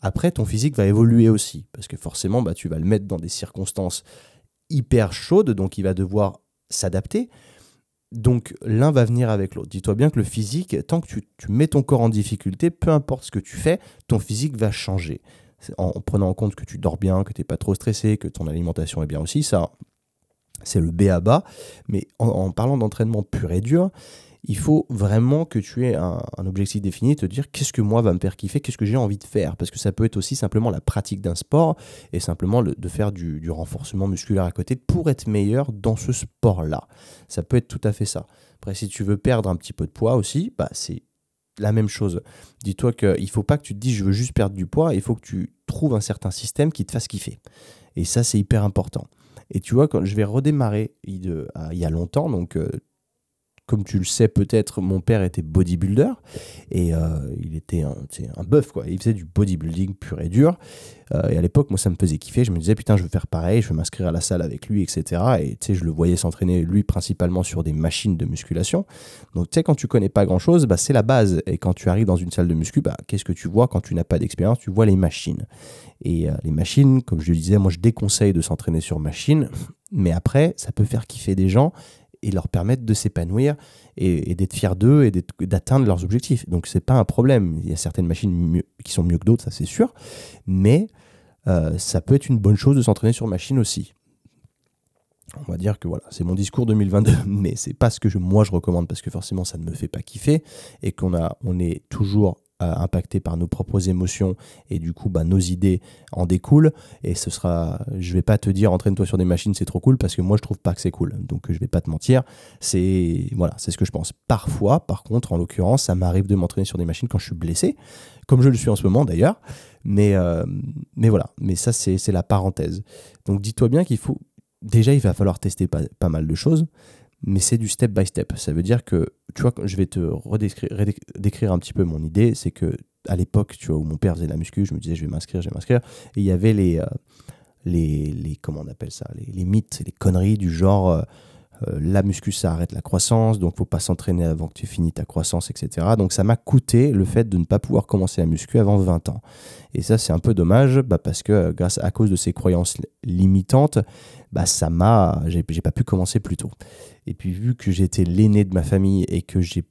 Après, ton physique va évoluer aussi parce que forcément, bah, tu vas le mettre dans des circonstances hyper chaudes, donc il va devoir s'adapter. Donc l'un va venir avec l'autre. Dis-toi bien que le physique, tant que tu, tu, mets ton corps en difficulté, peu importe ce que tu fais, ton physique va changer. En, prenant en compte que tu dors bien, que tu n'es pas trop stressé, que ton alimentation est bien aussi, ça, c'est le B à bas. Mais en, parlant d'entraînement pur et dur, il faut vraiment que tu aies un, objectif défini, te dire qu'est-ce que moi va me faire kiffer, qu'est-ce que j'ai envie de faire. Parce que ça peut être aussi simplement la pratique d'un sport et simplement de faire du, renforcement musculaire à côté pour être meilleur dans ce sport-là. Ça peut être tout à fait ça. Après, si tu veux perdre un petit peu de poids aussi, bah, c'est la même chose. Dis-toi qu'il ne faut pas que tu te dises je veux juste perdre du poids, il faut que tu trouves un certain système qui te fasse kiffer. Et ça, c'est hyper important. Et tu vois, quand je vais redémarrer il, y a longtemps, donc euh, comme tu le sais peut-être, mon père était bodybuilder et euh, il était un, un bœuf, quoi. Il faisait du bodybuilding pur et dur. Euh, et à l'époque, moi, ça me faisait kiffer. Je me disais, putain, je veux faire pareil, je veux m'inscrire à la salle avec lui, etc. Et tu sais, je le voyais s'entraîner, lui, principalement sur des machines de musculation. Donc, tu sais, quand tu connais pas grand chose, bah, c'est la base. Et quand tu arrives dans une salle de muscu, bah, qu'est-ce que tu vois quand tu n'as pas d'expérience? Tu vois les machines. Et euh, les machines, comme je le disais, moi, je déconseille de s'entraîner sur machine. Mais après, ça peut faire kiffer des gens et leur permettre de s'épanouir et, d'être fiers d'eux et d'atteindre leurs objectifs. Donc c'est pas un problème. Il y a certaines machines qui sont mieux que d'autres, ça c'est sûr, mais euh, ça peut être une bonne chose de s'entraîner sur machine aussi. On va dire que voilà, c'est mon discours 2022, mais c'est pas ce que moi je recommande parce que forcément ça ne me fait pas kiffer et qu'on on est toujours impacté par nos propres émotions et du coup bah, nos idées en découlent. Et ce sera je vais pas te dire entraîne-toi sur des machines c'est trop cool parce que moi je trouve pas que c'est cool. Donc je vais pas te mentir. C'est voilà c'est ce que je pense. Parfois par contre en l'occurrence ça m'arrive de m'entraîner sur des machines quand je suis blessé comme je le suis en ce moment d'ailleurs. Mais euh, mais voilà. Mais ça c'est la parenthèse. Donc dis-toi bien qu'il faut déjà il va falloir tester pas, pas mal de choses mais c'est du step by step. Ça veut dire que, tu vois, je vais te redécrire un petit peu mon idée, c'est que à l'époque, tu vois, où mon père faisait la muscu, je me disais, je vais m'inscrire, je vais m'inscrire, et il y avait les, euh, les, les, comment on appelle ça, les, mythes, les conneries du genre, euh, euh, la muscu, ça arrête la croissance, donc faut pas s'entraîner avant que tu finis ta croissance, etc. Donc ça m'a coûté le fait de ne pas pouvoir commencer la muscu avant 20 ans. Et ça, c'est un peu dommage, bah, parce que grâce à cause de ces croyances limitantes, bah, ça m'a, j'ai pas pu commencer plus tôt. Et puis vu que j'étais l'aîné de ma famille et que j'ai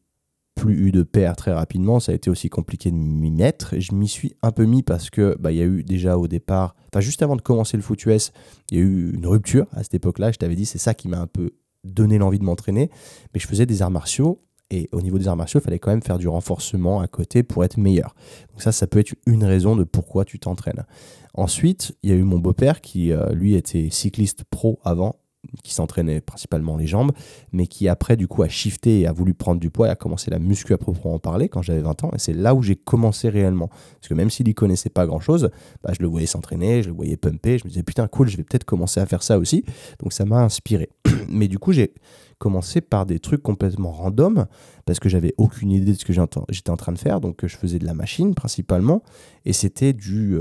plus eu de père très rapidement, ça a été aussi compliqué de m'y mettre. Je m'y suis un peu mis parce que bah, y a eu déjà au départ, enfin juste avant de commencer le foot US, il y a eu une rupture à cette époque-là. Je t'avais dit, c'est ça qui m'a un peu donné l'envie de m'entraîner. Mais je faisais des arts martiaux et au niveau des arts martiaux, il fallait quand même faire du renforcement à côté pour être meilleur. Donc ça, ça peut être une raison de pourquoi tu t'entraînes. Ensuite, il y a eu mon beau-père qui, euh, lui, était cycliste pro avant qui s'entraînait principalement les jambes, mais qui après du coup a shifté et a voulu prendre du poids et a commencé la muscu à proprement parler quand j'avais 20 ans. Et c'est là où j'ai commencé réellement. Parce que même s'il y connaissait pas grand chose, bah, je le voyais s'entraîner, je le voyais pumper, je me disais putain cool, je vais peut-être commencer à faire ça aussi. Donc ça m'a inspiré. mais du coup j'ai commencé par des trucs complètement random parce que j'avais aucune idée de ce que j'étais en train de faire. Donc je faisais de la machine principalement et c'était du...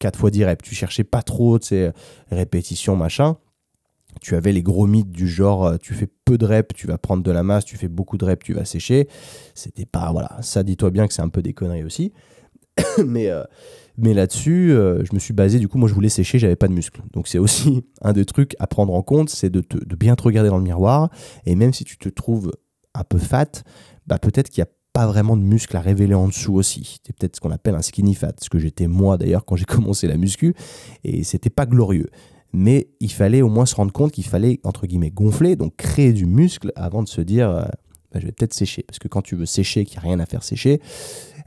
4 euh, fois 10 reps. Tu cherchais pas trop, tu sais, répétitions, machin tu avais les gros mythes du genre euh, tu fais peu de reps, tu vas prendre de la masse, tu fais beaucoup de reps, tu vas sécher. C'était pas voilà, ça dis-toi bien que c'est un peu des conneries aussi. mais euh, mais là-dessus, euh, je me suis basé du coup moi je voulais sécher, j'avais pas de muscles. Donc c'est aussi un des trucs à prendre en compte, c'est de, de, bien te regarder dans le miroir et même si tu te trouves un peu fat, bah peut-être qu'il y a pas vraiment de muscles à révéler en dessous aussi. C'est peut-être ce qu'on appelle un skinny fat, ce que j'étais moi d'ailleurs quand j'ai commencé la muscu, et c'était pas glorieux mais il fallait au moins se rendre compte qu'il fallait, entre guillemets, gonfler, donc créer du muscle avant de se dire, euh, bah, je vais peut-être sécher. Parce que quand tu veux sécher, qu'il n'y a rien à faire sécher,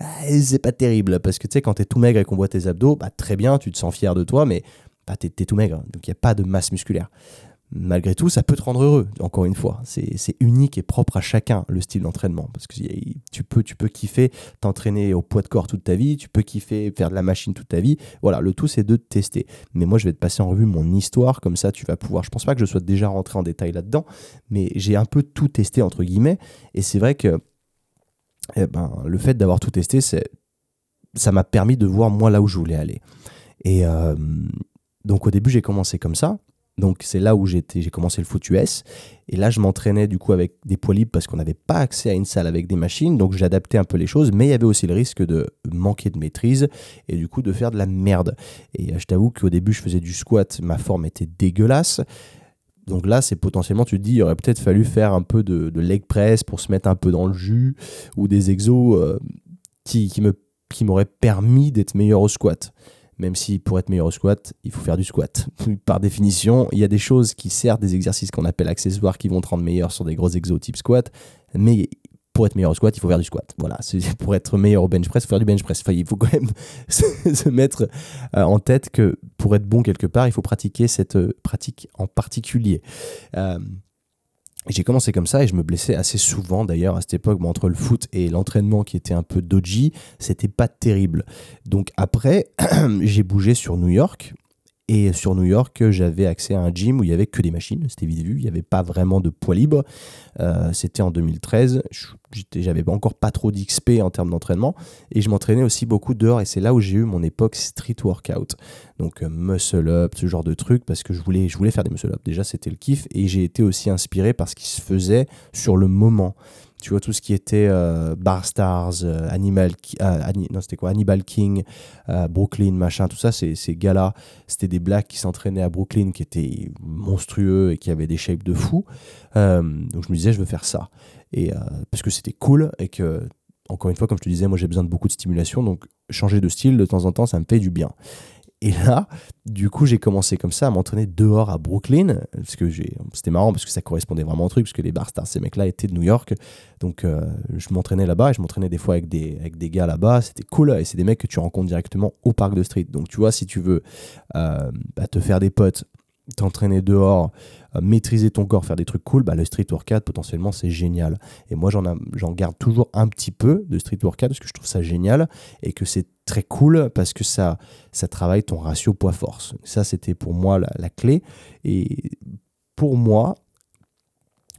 euh, c'est pas terrible. Parce que tu sais, quand tu es tout maigre et qu'on voit tes abdos, bah, très bien, tu te sens fier de toi, mais bah, tu es, tout maigre, donc il n'y a pas de masse musculaire malgré tout, ça peut te rendre heureux, encore une fois. C'est unique et propre à chacun, le style d'entraînement. Parce que tu peux, tu peux kiffer t'entraîner au poids de corps toute ta vie, tu peux kiffer faire de la machine toute ta vie. Voilà, le tout, c'est de tester. Mais moi, je vais te passer en revue mon histoire, comme ça, tu vas pouvoir. Je pense pas que je sois déjà rentré en détail là-dedans, mais j'ai un peu tout testé, entre guillemets. Et c'est vrai que eh ben, le fait d'avoir tout testé, ça m'a permis de voir moi là où je voulais aller. Et euh, donc, au début, j'ai commencé comme ça. Donc c'est là où j'ai commencé le foot US. Et là, je m'entraînais du coup avec des poids libres parce qu'on n'avait pas accès à une salle avec des machines. Donc j'adaptais un peu les choses, mais il y avait aussi le risque de manquer de maîtrise et du coup de faire de la merde. Et euh, je t'avoue qu'au début, je faisais du squat, ma forme était dégueulasse. Donc là, c'est potentiellement, tu te dis, il aurait peut-être fallu faire un peu de, leg press pour se mettre un peu dans le jus ou des exos euh, qui m'auraient permis d'être meilleur au squat même si pour être meilleur au squat, il faut faire du squat. Par définition, il y a des choses qui servent des exercices qu'on appelle accessoires qui vont te rendre meilleur sur des gros exos type squat, mais pour être meilleur au squat, il faut faire du squat. Voilà, pour être meilleur au bench press, il faut faire du bench press. Il faut quand même se mettre euh, en tête que pour être bon quelque part, il faut pratiquer cette euh, pratique en particulier. Euh, j'ai commencé comme ça et je me blessais assez souvent d'ailleurs à cette époque, entre le foot et l'entraînement qui était un peu dodgy, c'était pas terrible. Donc après, j'ai bougé sur New York et sur New York, j'avais accès à un gym où il y avait que des machines, c'était vite vu, il n'y avait pas vraiment de poids libre. Euh, c'était en 2013, j'avais encore pas trop d'XP en termes d'entraînement et je m'entraînais aussi beaucoup dehors et c'est là où j'ai eu mon époque street workout. Donc euh, muscle up, ce genre de trucs parce que je voulais faire des muscle up. Déjà, c'était le kiff et j'ai été aussi inspiré par ce qui se faisait sur le moment. Tu vois, tout ce qui était euh, Bar Stars, euh, Animal, euh, non, c'était quoi, Hannibal King, Brooklyn, machin, tout ça, ces, ces gars-là, c'était des blacks qui s'entraînaient à Brooklyn, qui étaient monstrueux et qui avaient des shapes de fou. donc je me disais, je veux faire ça. Et, parce que c'était cool et que, encore une fois, comme je te disais, moi j'ai besoin de beaucoup de stimulation, donc changer de style de temps en temps, ça me fait du bien. Et là, du coup, j'ai commencé comme ça à m'entraîner dehors à Brooklyn, parce que c'était marrant, parce que ça correspondait vraiment au truc, parce que les bar stars, ces mecs-là étaient de New York. Donc, euh, je m'entraînais là-bas, et je m'entraînais des fois avec des, gars là-bas. C'était cool, et c'est des mecs que tu rencontres directement au parc de street. Donc, tu vois, si tu veux euh, bah, te faire des potes, t'entraîner dehors, euh, maîtriser ton corps, faire des trucs cool, bah, le street workout, potentiellement, c'est génial. Et moi, j'en garde toujours un petit peu de street workout, parce que je trouve ça génial, et que c'est très cool parce que ça, ça travaille ton ratio poids-force. Ça, c'était pour moi la, clé. Et pour moi,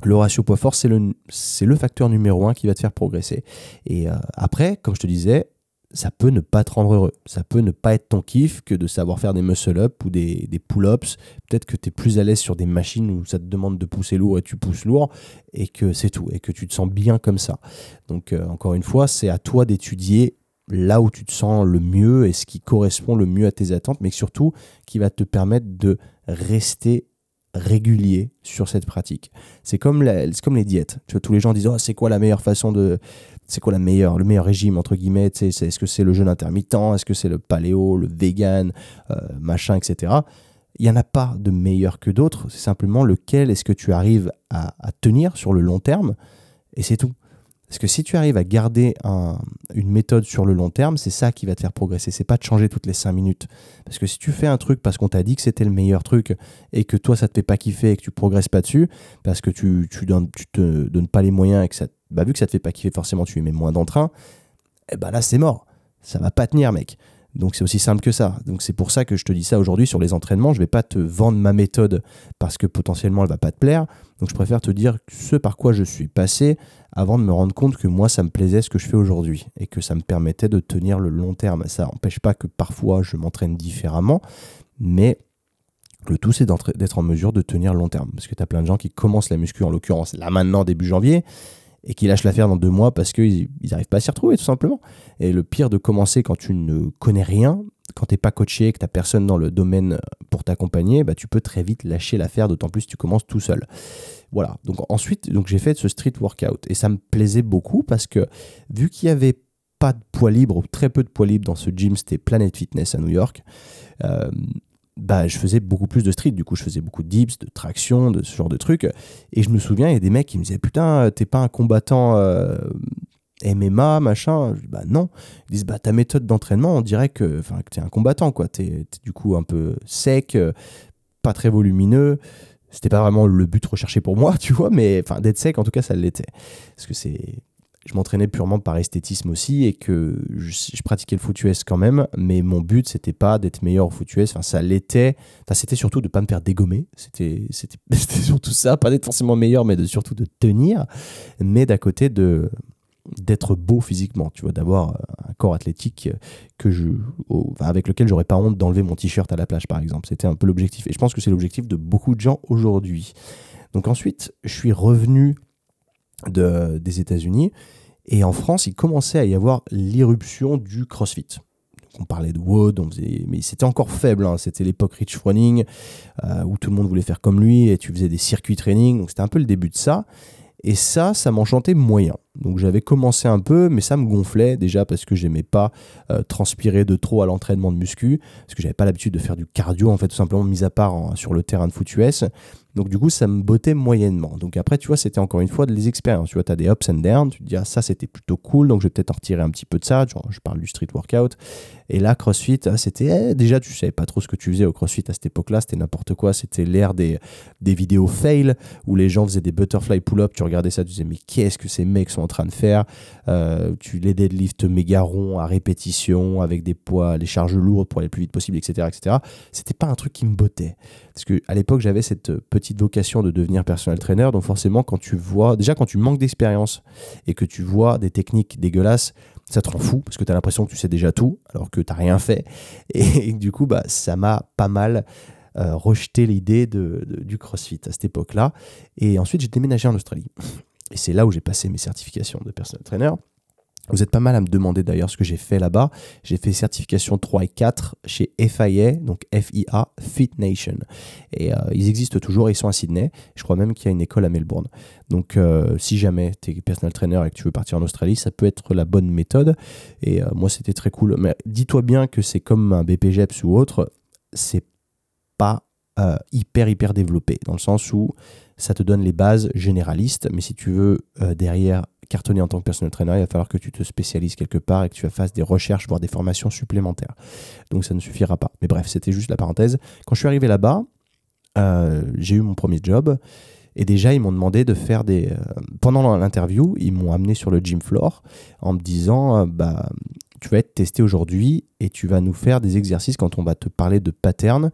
le ratio poids-force, c'est le, le facteur numéro un qui va te faire progresser. Et euh, après, comme je te disais, ça peut ne pas te rendre heureux. Ça peut ne pas être ton kiff que de savoir faire des muscle-up ou des, des pull-ups. Peut-être que tu es plus à l'aise sur des machines où ça te demande de pousser lourd et tu pousses lourd et que c'est tout. Et que tu te sens bien comme ça. Donc, euh, encore une fois, c'est à toi d'étudier là où tu te sens le mieux et ce qui correspond le mieux à tes attentes, mais surtout qui va te permettre de rester régulier sur cette pratique. C'est comme, les diètes. Tous les gens disent oh, c'est quoi la meilleure façon de. C'est quoi la meilleure, le meilleur régime, entre guillemets Est-ce que c'est le jeûne intermittent Est-ce que c'est le paléo, le vegan, euh, machin, etc. Il n'y en a pas de meilleur que d'autres. C'est simplement lequel est-ce que tu arrives à tenir sur le long terme. Et c'est tout. Parce que si tu arrives à garder une méthode sur le long terme, c'est ça qui va te faire progresser. C'est pas de changer toutes les 5 minutes. Parce que si tu fais un truc parce qu'on t'a dit que c'était le meilleur truc et que toi ça te fait pas kiffer et que tu progresses pas dessus, parce que tu, tu, te donnes pas les moyens et que ça, bah, vu que ça te fait pas kiffer, forcément tu y mets moins d'entrain, et eh bah là c'est mort. Ça va pas tenir, mec. Donc c'est aussi simple que ça. Donc c'est pour ça que je te dis ça aujourd'hui sur les entraînements. Je vais pas te vendre ma méthode parce que potentiellement elle va pas te plaire. Donc je préfère te dire ce par quoi je suis passé avant de me rendre compte que moi ça me plaisait ce que je fais aujourd'hui et que ça me permettait de tenir le long terme. Ça n'empêche pas que parfois je m'entraîne différemment, mais le tout c'est d'être en mesure de tenir long terme. Parce que tu as plein de gens qui commencent la muscu en l'occurrence là maintenant début janvier et qui lâchent l'affaire dans deux mois parce qu'ils n'arrivent pas à s'y retrouver tout simplement. Et le pire de commencer quand tu ne connais rien, quand tu n'es pas coaché, que tu n'as personne dans le domaine pour t'accompagner, bah, tu peux très vite lâcher l'affaire, d'autant plus si tu commences tout seul. Voilà, donc ensuite donc j'ai fait ce street workout et ça me plaisait beaucoup parce que vu qu'il y avait pas de poids libre ou très peu de poids libre dans ce gym, c'était Planet Fitness à New York. Euh, bah, je faisais beaucoup plus de street. Du coup, je faisais beaucoup de dips, de traction, de ce genre de trucs. Et je me souviens, il y a des mecs qui me disaient Putain, t'es pas un combattant euh, MMA, machin. Je dis, bah non. Ils disent Bah ta méthode d'entraînement, on dirait que, que t'es un combattant, quoi. T'es es du coup un peu sec, euh, pas très volumineux. C'était pas vraiment le but recherché pour moi, tu vois, mais enfin, d'être sec, en tout cas, ça l'était. Parce que c'est je m'entraînais purement par esthétisme aussi et que je, pratiquais le foot US quand même, mais mon but c'était pas d'être meilleur au foot US, enfin ça l'était, enfin, c'était surtout de pas me faire dégommer, c'était surtout ça, pas d'être forcément meilleur, mais de, surtout de tenir, mais d'à côté de d'être beau physiquement, tu vois, d'avoir un corps athlétique que je, avec lequel j'aurais pas honte d'enlever mon t-shirt à la plage par exemple. C'était un peu l'objectif et je pense que c'est l'objectif de beaucoup de gens aujourd'hui. Donc ensuite, je suis revenu de, des États-Unis et en France, il commençait à y avoir l'irruption du CrossFit. on parlait de Wood, on faisait... mais c'était encore faible. Hein. C'était l'époque Rich Froning, euh, où tout le monde voulait faire comme lui, et tu faisais des circuits training. Donc c'était un peu le début de ça. Et ça, ça m'enchantait moyen. Donc j'avais commencé un peu, mais ça me gonflait déjà parce que j'aimais pas euh, transpirer de trop à l'entraînement de muscu, parce que j'avais pas l'habitude de faire du cardio en fait tout simplement mis à part sur le terrain de foot US. Donc du coup, ça me bottait moyennement. Donc après, tu vois, c'était encore une fois des expériences. Tu vois, tu as des ups and downs. Tu te dis, ah, ça, c'était plutôt cool. Donc je vais peut-être en retirer un petit peu de ça. Je parle du street workout. Et là, CrossFit, ah, c'était... Eh, déjà, tu savais pas trop ce que tu faisais au CrossFit à cette époque-là. C'était n'importe quoi. C'était l'ère des, des vidéos fail où les gens faisaient des butterfly pull-up. Tu regardais ça, tu disais, mais qu'est-ce que ces mecs sont en train de faire? Euh, Tu les deadlift méga ronds à répétition avec des poids, les charges lourdes pour aller le plus vite possible, etc. etc. C'était pas un truc qui me bottait. Parce qu'à l'époque, j'avais cette petite vocation de devenir personnel trainer. Donc forcément, quand tu vois, déjà quand tu manques d'expérience et que tu vois des techniques dégueulasses, ça te rend fou parce que tu as l'impression que tu sais déjà tout alors que tu n'as rien fait. Et, du coup, bah, ça m'a pas mal euh, rejeté l'idée de, du CrossFit à cette époque-là. Et ensuite, j'ai déménagé en Australie. Et c'est là où j'ai passé mes certifications de personnel trainer. Vous êtes pas mal à me demander d'ailleurs ce que j'ai fait là-bas. J'ai fait certification 3 et 4 chez FIA, donc FIA Fit Nation. Et euh, ils existent toujours, ils sont à Sydney. Je crois même qu'il y a une école à Melbourne. Donc euh, si jamais tu es personal trainer et que tu veux partir en Australie, ça peut être la bonne méthode. Et euh, moi, c'était très cool. Mais dis-toi bien que c'est comme un BPGEPS ou autre, c'est pas hyper, hyper développé. Dans le sens où ça te donne les bases généralistes. Mais si tu veux derrière cartonner en tant que personal trainer, il va falloir que tu te spécialises quelque part et que tu fasses des recherches, voire des formations supplémentaires. Donc ça ne suffira pas. Mais bref, c'était juste la parenthèse. Quand je suis arrivé là-bas, euh, j'ai eu mon premier job. Et déjà, ils m'ont demandé de faire des. Euh, pendant l'interview, ils m'ont amené sur le gym floor en me disant euh, bah, tu vas être testé aujourd'hui et tu vas nous faire des exercices quand on va te parler de pattern.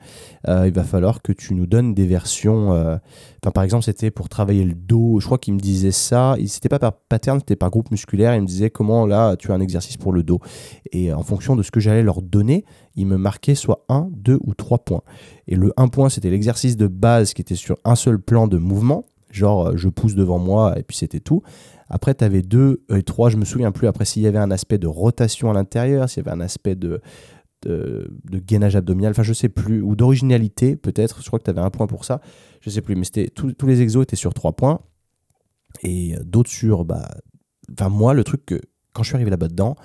Euh, il va falloir que tu nous donnes des versions. Euh, par exemple, c'était pour travailler le dos. Je crois qu'il me disait ça. C'était pas par pattern, c'était par groupe musculaire. Il me disait comment là tu as un exercice pour le dos. Et en fonction de ce que j'allais leur donner, il me marquait soit 1, 2 ou 3 points. Et le 1 point, c'était l'exercice de base qui était sur un seul plan de mouvement genre euh, je pousse devant moi et puis c'était tout. Après, tu avais deux et trois, je me souviens plus. Après, s'il y avait un aspect de rotation à l'intérieur, s'il y avait un aspect de, de, gainage abdominal, enfin, je sais plus, ou d'originalité peut-être. Je crois que tu avais un point pour ça. Je sais plus, mais c'était tous les exos étaient sur trois points et d'autres sur. Bah, enfin, moi, le truc que quand je suis arrivé là-bas dedans,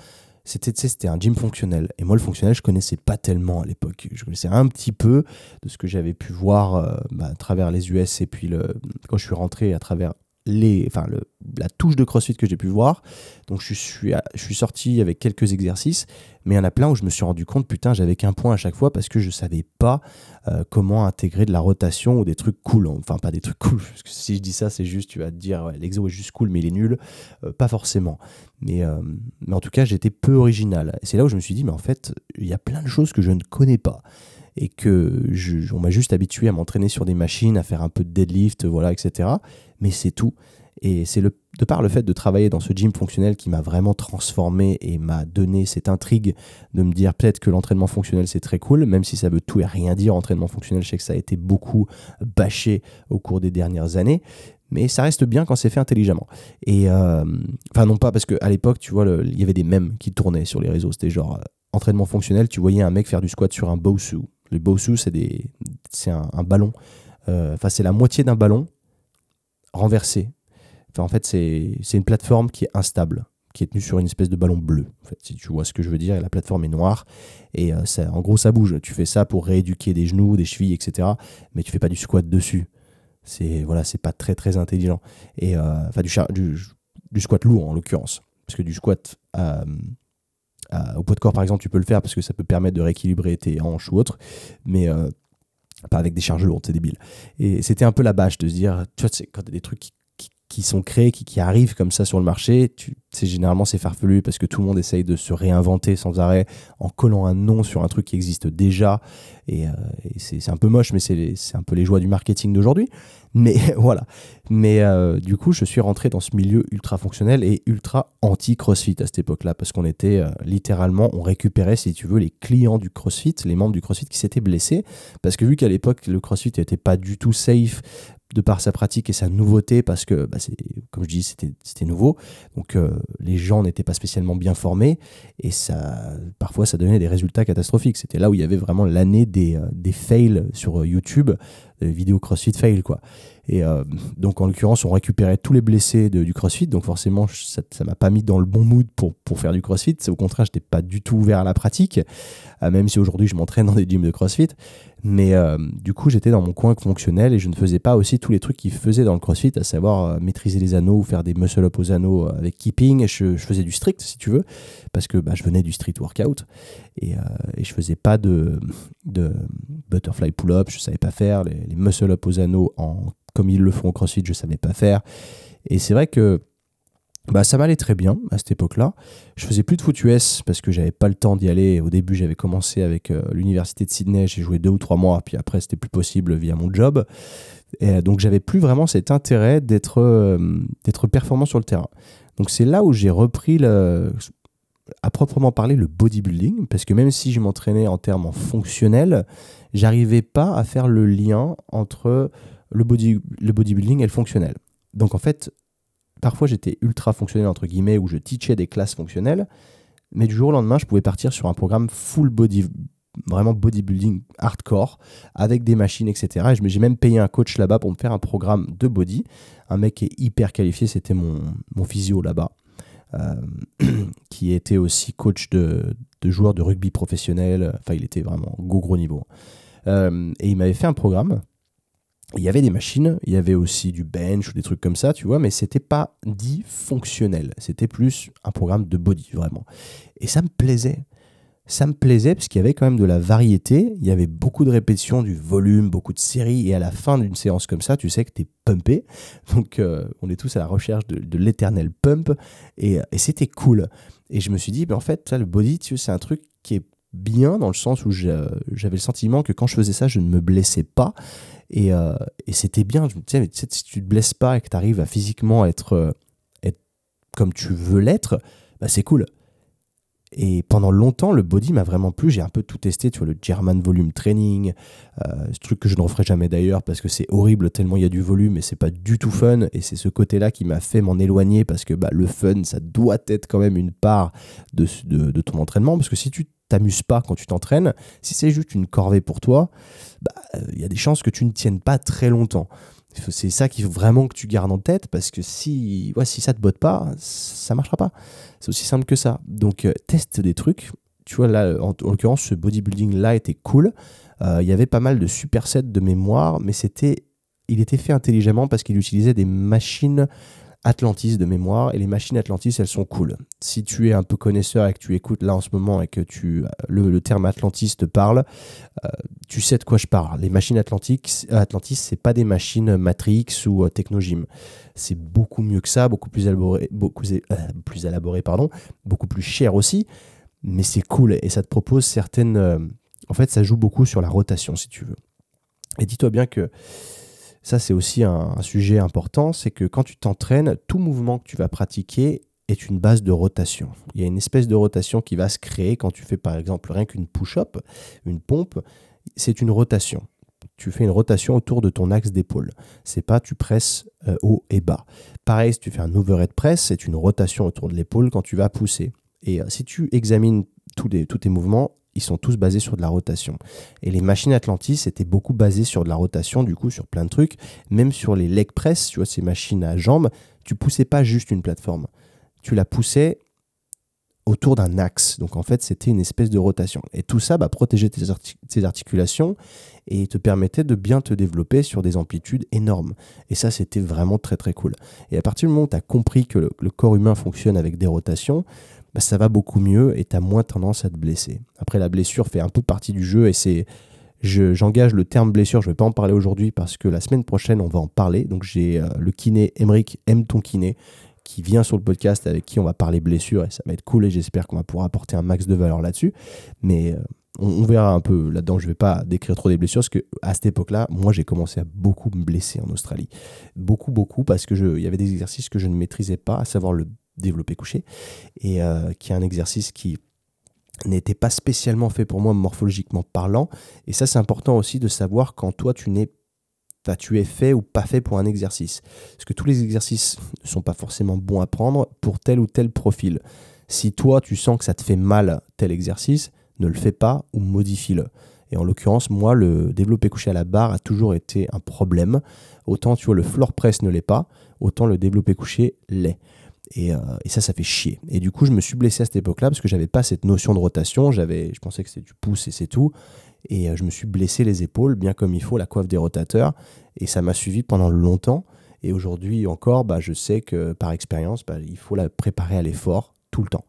c'était c'était un gym fonctionnel et moi le fonctionnel je connaissais pas tellement à l'époque je connaissais un petit peu de ce que j'avais pu voir euh, bah, à travers les US et puis le, quand je suis rentré à travers les, enfin, le, la touche de CrossFit que j'ai pu voir. Donc je suis, je suis sorti avec quelques exercices, mais il y en a plein où je me suis rendu compte, putain, j'avais qu'un point à chaque fois parce que je savais pas euh, comment intégrer de la rotation ou des trucs cool. Enfin, pas des trucs cool, parce que si je dis ça, c'est juste, tu vas te dire, l'exo est juste cool, mais il est nul. Euh, pas forcément. Mais, euh, mais en tout cas, j'étais peu original. C'est là où je me suis dit, mais en fait, il y a plein de choses que je ne connais pas et que je, on m'a juste habitué à m'entraîner sur des machines, à faire un peu de deadlift, voilà, etc. Mais c'est tout. Et c'est de par le fait de travailler dans ce gym fonctionnel qui m'a vraiment transformé et m'a donné cette intrigue de me dire peut-être que l'entraînement fonctionnel c'est très cool, même si ça veut tout et rien dire. Entraînement fonctionnel, je sais que ça a été beaucoup bâché au cours des dernières années, mais ça reste bien quand c'est fait intelligemment. Et euh, enfin non pas parce qu'à l'époque, tu vois, il y avait des mèmes qui tournaient sur les réseaux. C'était genre euh, entraînement fonctionnel, tu voyais un mec faire du squat sur un Bosu. Le Bosu, c'est un, ballon. Euh, enfin, c'est la moitié d'un ballon renversé. En fait, c'est, une plateforme qui est instable qui est tenue sur une espèce de ballon bleu. Si tu vois ce que je veux dire, la plateforme est noire et ça, en gros ça bouge. Tu fais ça pour rééduquer des genoux, des chevilles, etc. Mais tu fais pas du squat dessus c'est voilà, c'est pas très très intelligent. Et euh, enfin du, du, squat lourd en l'occurrence, parce que du squat euh, au poids de corps par exemple, tu peux le faire parce que ça peut permettre de rééquilibrer tes hanches ou autre, mais euh, pas avec des charges lourdes, c'est débile. Et c'était un peu la bâche de se dire, tu vois, quand tu as des trucs qui, qui, sont créés, qui, arrivent comme ça sur le marché, c'est généralement c'est farfelu parce que tout le monde essaye de se réinventer sans arrêt en collant un nom sur un truc qui existe déjà. Et, c'est un peu moche, mais c'est un peu les joies du marketing d'aujourd'hui. Mais voilà. Mais euh, du coup, je suis rentré dans ce milieu ultra fonctionnel et ultra anti-CrossFit à cette époque-là, parce qu'on était euh, littéralement, on récupérait, si tu veux, les clients du CrossFit, les membres du CrossFit qui s'étaient blessés, parce que vu qu'à l'époque, le CrossFit n'était pas du tout safe de par sa pratique et sa nouveauté, parce que, bah, comme je dis, c'était nouveau. Donc, euh, les gens n'étaient pas spécialement bien formés et ça, parfois, ça donnait des résultats catastrophiques. C'était là où il y avait vraiment l'année des, des fails sur YouTube vidéo CrossFit fail quoi. Et euh, donc en l'occurrence, on récupérait tous les blessés du CrossFit, donc forcément ça, ça m'a pas mis dans le bon mood pour, pour faire du CrossFit. Au contraire, j'étais pas du tout ouvert à la pratique, euh, même si aujourd'hui je m'entraîne dans des gyms de CrossFit. Mais euh, du coup, j'étais dans mon coin fonctionnel et je ne faisais pas aussi tous les trucs qu'ils faisaient dans le CrossFit, à savoir maîtriser les anneaux ou faire des muscle-up aux anneaux avec keeping. Je, je, faisais du strict, si tu veux, parce que bah, je venais du street workout et, et je faisais pas de, de butterfly pull-up, je savais pas faire les, les muscle-up aux anneaux en, comme ils le font au CrossFit, je savais pas faire. Et c'est vrai que bah, ça m'allait très bien à cette époque-là. Je faisais plus de foot US parce que j'avais pas le temps d'y aller. Au début, j'avais commencé avec euh, l'université de Sydney, j'ai joué deux ou trois mois, puis après, c'était plus possible via mon job. Et euh, donc, j'avais plus vraiment cet intérêt d'être euh, d'être performant sur le terrain. Donc, c'est là où j'ai repris le, à proprement parler le bodybuilding, parce que même si je m'entraînais en termes fonctionnels, j'arrivais pas à faire le lien entre le, body, le bodybuilding et le fonctionnel. Donc en fait, parfois j'étais ultra fonctionnel entre guillemets où je teachais des classes fonctionnelles, mais du jour au lendemain je pouvais partir sur un programme full body, vraiment bodybuilding hardcore avec des machines etc. Et j'ai même payé un coach là-bas pour me faire un programme de body, un mec qui est hyper qualifié, c'était mon, physio là-bas. Euh, qui était aussi coach de, de, joueurs de rugby professionnel. Enfin, il était vraiment gros gros niveau. Euh, et il m'avait fait un programme il y avait des machines, il y avait aussi du bench ou des trucs comme ça, tu vois, mais c'était pas dit fonctionnel. C'était plus un programme de body, vraiment. Et ça me plaisait. Ça me plaisait parce qu'il y avait quand même de la variété, il y avait beaucoup de répétitions, du volume, beaucoup de séries, et à la fin d'une séance comme ça, tu sais que tu es pumpé. Donc euh, on est tous à la recherche de, l'éternel pump, et, c'était cool. Et je me suis dit, ben, en fait, ça, le body, tu c'est un truc qui est bien dans le sens où j'avais le sentiment que quand je faisais ça, je ne me blessais pas. Et, euh, et c'était bien. Tu sais, si tu te blesses pas et que tu arrives à physiquement être, euh, être comme tu veux l'être, bah c'est cool. Et pendant longtemps, le body m'a vraiment plu. J'ai un peu tout testé, tu vois, le German Volume Training, euh, ce truc que je ne referai jamais d'ailleurs parce que c'est horrible tellement il y a du volume et c'est pas du tout fun. Et c'est ce côté-là qui m'a fait m'en éloigner parce que bah, le fun, ça doit être quand même une part de ton entraînement. Parce que si tu t'amuses pas quand tu t'entraînes, si c'est juste une corvée pour toi, il bah, y a des chances que tu ne tiennes pas très longtemps. C'est ça qu'il faut vraiment que tu gardes en tête parce que si, ouais, si ça te botte pas, ça marchera pas. C'est aussi simple que ça. Donc euh, teste des trucs. Tu vois, là, en, l'occurrence, ce bodybuilding là était cool. Euh, il y avait pas mal de supersets de mémoire, mais c'était, il était fait intelligemment parce qu'il utilisait des machines Atlantis de mémoire et les machines Atlantis elles sont cool. Si tu es un peu connaisseur et que tu écoutes là en ce moment et que tu le, terme Atlantis te parle, euh, tu sais de quoi je parle. Les machines Atlantis, Atlantis c'est pas des machines Matrix ou euh, Technogym. C'est beaucoup mieux que ça, beaucoup plus élaboré, beaucoup euh, plus élaboré pardon, beaucoup plus cher aussi, mais c'est cool et ça te propose certaines en fait ça joue beaucoup sur la rotation si tu veux. Et dis-toi bien que ça c'est aussi un, sujet important, c'est que quand tu t'entraînes, tout mouvement que tu vas pratiquer est une base de rotation. Il y a une espèce de rotation qui va se créer quand tu fais par exemple rien qu'une push-up, une pompe, c'est une rotation. Tu fais une rotation autour de ton axe d'épaule. C'est pas tu presses euh, haut et bas. Pareil, si tu fais un overhead press, c'est une rotation autour de l'épaule quand tu vas pousser. Et euh, si tu examines tous, tous tes mouvements, ils sont tous basés sur de la rotation. Et les machines Atlantis étaient beaucoup basées sur de la rotation, du coup, sur plein de trucs. Même sur les leg press, tu vois, ces machines à jambes, tu poussais pas juste une plateforme. Tu la poussais autour d'un axe. Donc en fait, c'était une espèce de rotation. Et tout ça bah, protégeait tes, articulations et te permettait de bien te développer sur des amplitudes énormes. Et ça, c'était vraiment très très cool. Et à partir du moment où tu as compris que le corps humain fonctionne avec des rotations, bah, ça va beaucoup mieux et tu as moins tendance à te blesser. Après, la blessure fait un peu partie du jeu et c'est. J'engage le terme blessure, je ne vais pas en parler aujourd'hui parce que la semaine prochaine, on va en parler. Donc, j'ai euh, le kiné Emric aime ton kiné qui vient sur le podcast avec qui on va parler blessure et ça va être cool et j'espère qu'on va pouvoir apporter un max de valeur là-dessus. Mais euh, on, verra un peu là-dedans. Je ne vais pas décrire trop des blessures parce que à cette époque-là, moi, j'ai commencé à beaucoup me blesser en Australie. Beaucoup, beaucoup parce que il y avait des exercices que je ne maîtrisais pas, à savoir le développé couché, et euh, qui est un exercice qui n'était pas spécialement fait pour moi morphologiquement parlant. Et ça, c'est important aussi de savoir quand toi, tu n'es tu es fait ou pas fait pour un exercice. Parce que tous les exercices ne sont pas forcément bons à prendre pour tel ou tel profil. Si toi, tu sens que ça te fait mal tel exercice, ne le fais pas ou modifie-le. Et en l'occurrence, moi, le développé couché à la barre a toujours été un problème. Autant, tu vois, le floor press ne l'est pas, autant le développé couché l'est. Euh, et, ça, ça fait chier. Et du coup, je me suis blessé à cette époque-là parce que j'avais pas cette notion de rotation. J'avais, je pensais que c'était du pouce et c'est tout. Et euh, je me suis blessé les épaules, bien comme il faut, la coiffe des rotateurs. Et ça m'a suivi pendant longtemps. Et aujourd'hui encore, bah, je sais que par expérience, bah, il faut la préparer à l'effort tout le temps.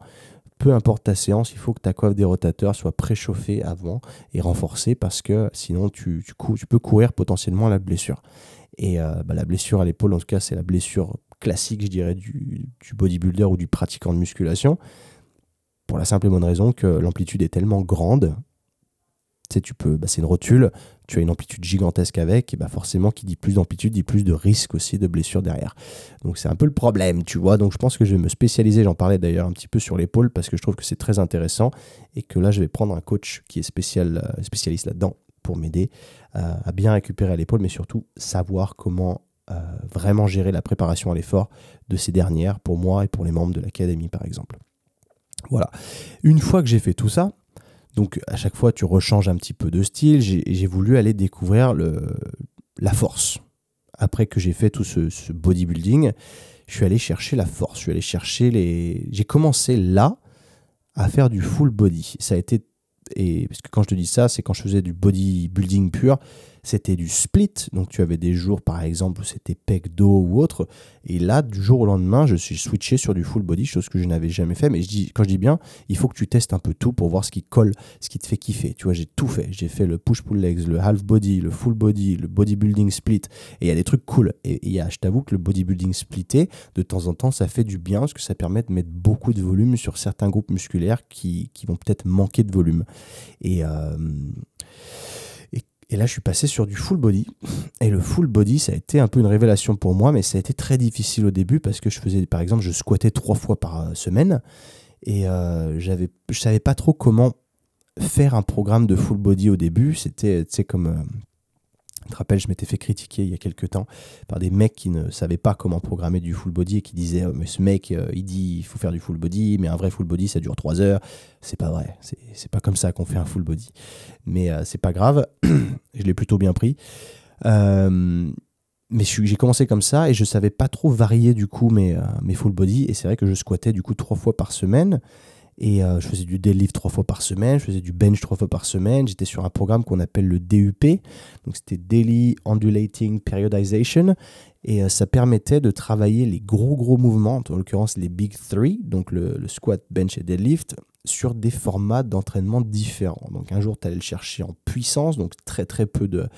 Peu importe ta séance, il faut que ta coiffe des rotateurs soit préchauffée avant et renforcée parce que sinon tu, tu, peux courir potentiellement à la blessure. Et euh, bah, la blessure à l'épaule, en tout cas, c'est la blessure classique, je dirais, du, bodybuilder ou du pratiquant de musculation. Pour la simple et bonne raison que l'amplitude est tellement grande. Tu sais, tu peux, bah, c'est une rotule, tu as une amplitude gigantesque avec, et bah forcément, qui dit plus d'amplitude, dit plus de risque aussi de blessure derrière. Donc c'est un peu le problème, tu vois. Donc je pense que je vais me spécialiser, j'en parlais d'ailleurs un petit peu sur l'épaule, parce que je trouve que c'est très intéressant, et que là, je vais prendre un coach qui est euh, spécialiste là-dedans pour m'aider euh, à bien récupérer l'épaule, mais surtout savoir comment vraiment gérer la préparation à l'effort de ces dernières pour moi et pour les membres de l'académie par exemple. Voilà. Une fois que j'ai fait tout ça, donc à chaque fois tu rechanges un petit peu de style, j'ai voulu aller découvrir le, la force. Après que j'ai fait tout ce, ce, bodybuilding, je suis allé chercher la force, je suis allé chercher les... J'ai commencé là à faire du full body. Ça a été et parce que quand je te dis ça, c'est quand je faisais du bodybuilding pur, c'était du split. Donc tu avais des jours, par exemple, où c'était pec, dos ou autre. Et là, du jour au lendemain, je suis switché sur du full body, chose que je n'avais jamais fait. Mais je dis, quand je dis bien, il faut que tu testes un peu tout pour voir ce qui colle, ce qui te fait kiffer. Tu vois, j'ai tout fait. J'ai fait le push-pull legs, le half body, le full body, le bodybuilding split. Et il y a des trucs cool. Et, a, je t'avoue que le bodybuilding splitté, de temps en temps, ça fait du bien parce que ça permet de mettre beaucoup de volume sur certains groupes musculaires qui, qui vont peut-être manquer de volume. Et, euh, et là, je suis passé sur du full body. Et le full body, ça a été un peu une révélation pour moi, mais ça a été très difficile au début parce que je faisais, par exemple, je squattais trois fois par euh, semaine. Et euh, j'avais, je savais pas trop comment faire un programme de full body au début. C'était, comme. Euh, te rappelle, je m'étais fait critiquer il y a quelques temps par des mecs qui ne savaient pas comment programmer du full body et qui disaient oh, Mais ce mec, euh, il dit il faut faire du full body, mais un vrai full body, ça dure 3 heures. C'est pas vrai. C'est pas comme ça qu'on fait un full body. Mais euh, c'est pas grave. je l'ai plutôt bien pris. Euh, mais j'ai commencé comme ça et je savais pas trop varier du coup mes, mes full body. Et c'est vrai que je squattais du coup trois fois par semaine. Et euh, je faisais du deadlift trois fois par semaine, je faisais du bench trois fois par semaine. J'étais sur un programme qu'on appelle le DUP, donc c'était Daily Undulating Periodization. Et euh, ça permettait de travailler les gros gros mouvements, en l'occurrence les Big Three, donc le, le, squat, bench et deadlift, sur des formats d'entraînement différents. Donc un jour, tu allais le chercher en puissance, donc très très peu de,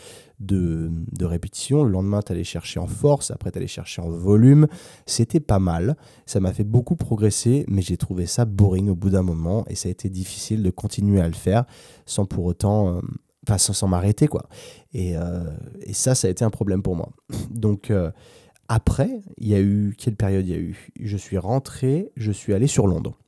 de, répétitions. Le lendemain, tu allais chercher en force, après tu allais chercher en volume. C'était pas mal. Ça m'a fait beaucoup progresser, mais j'ai trouvé ça boring au bout d'un moment et ça a été difficile de continuer à le faire sans pour autant... Euh, enfin, sans, m'arrêter, quoi. Et, euh, et, ça, ça a été un problème pour moi. Donc... Euh, après, il y a eu. Quelle période il y a eu? Je suis rentré, je suis allé sur Londres.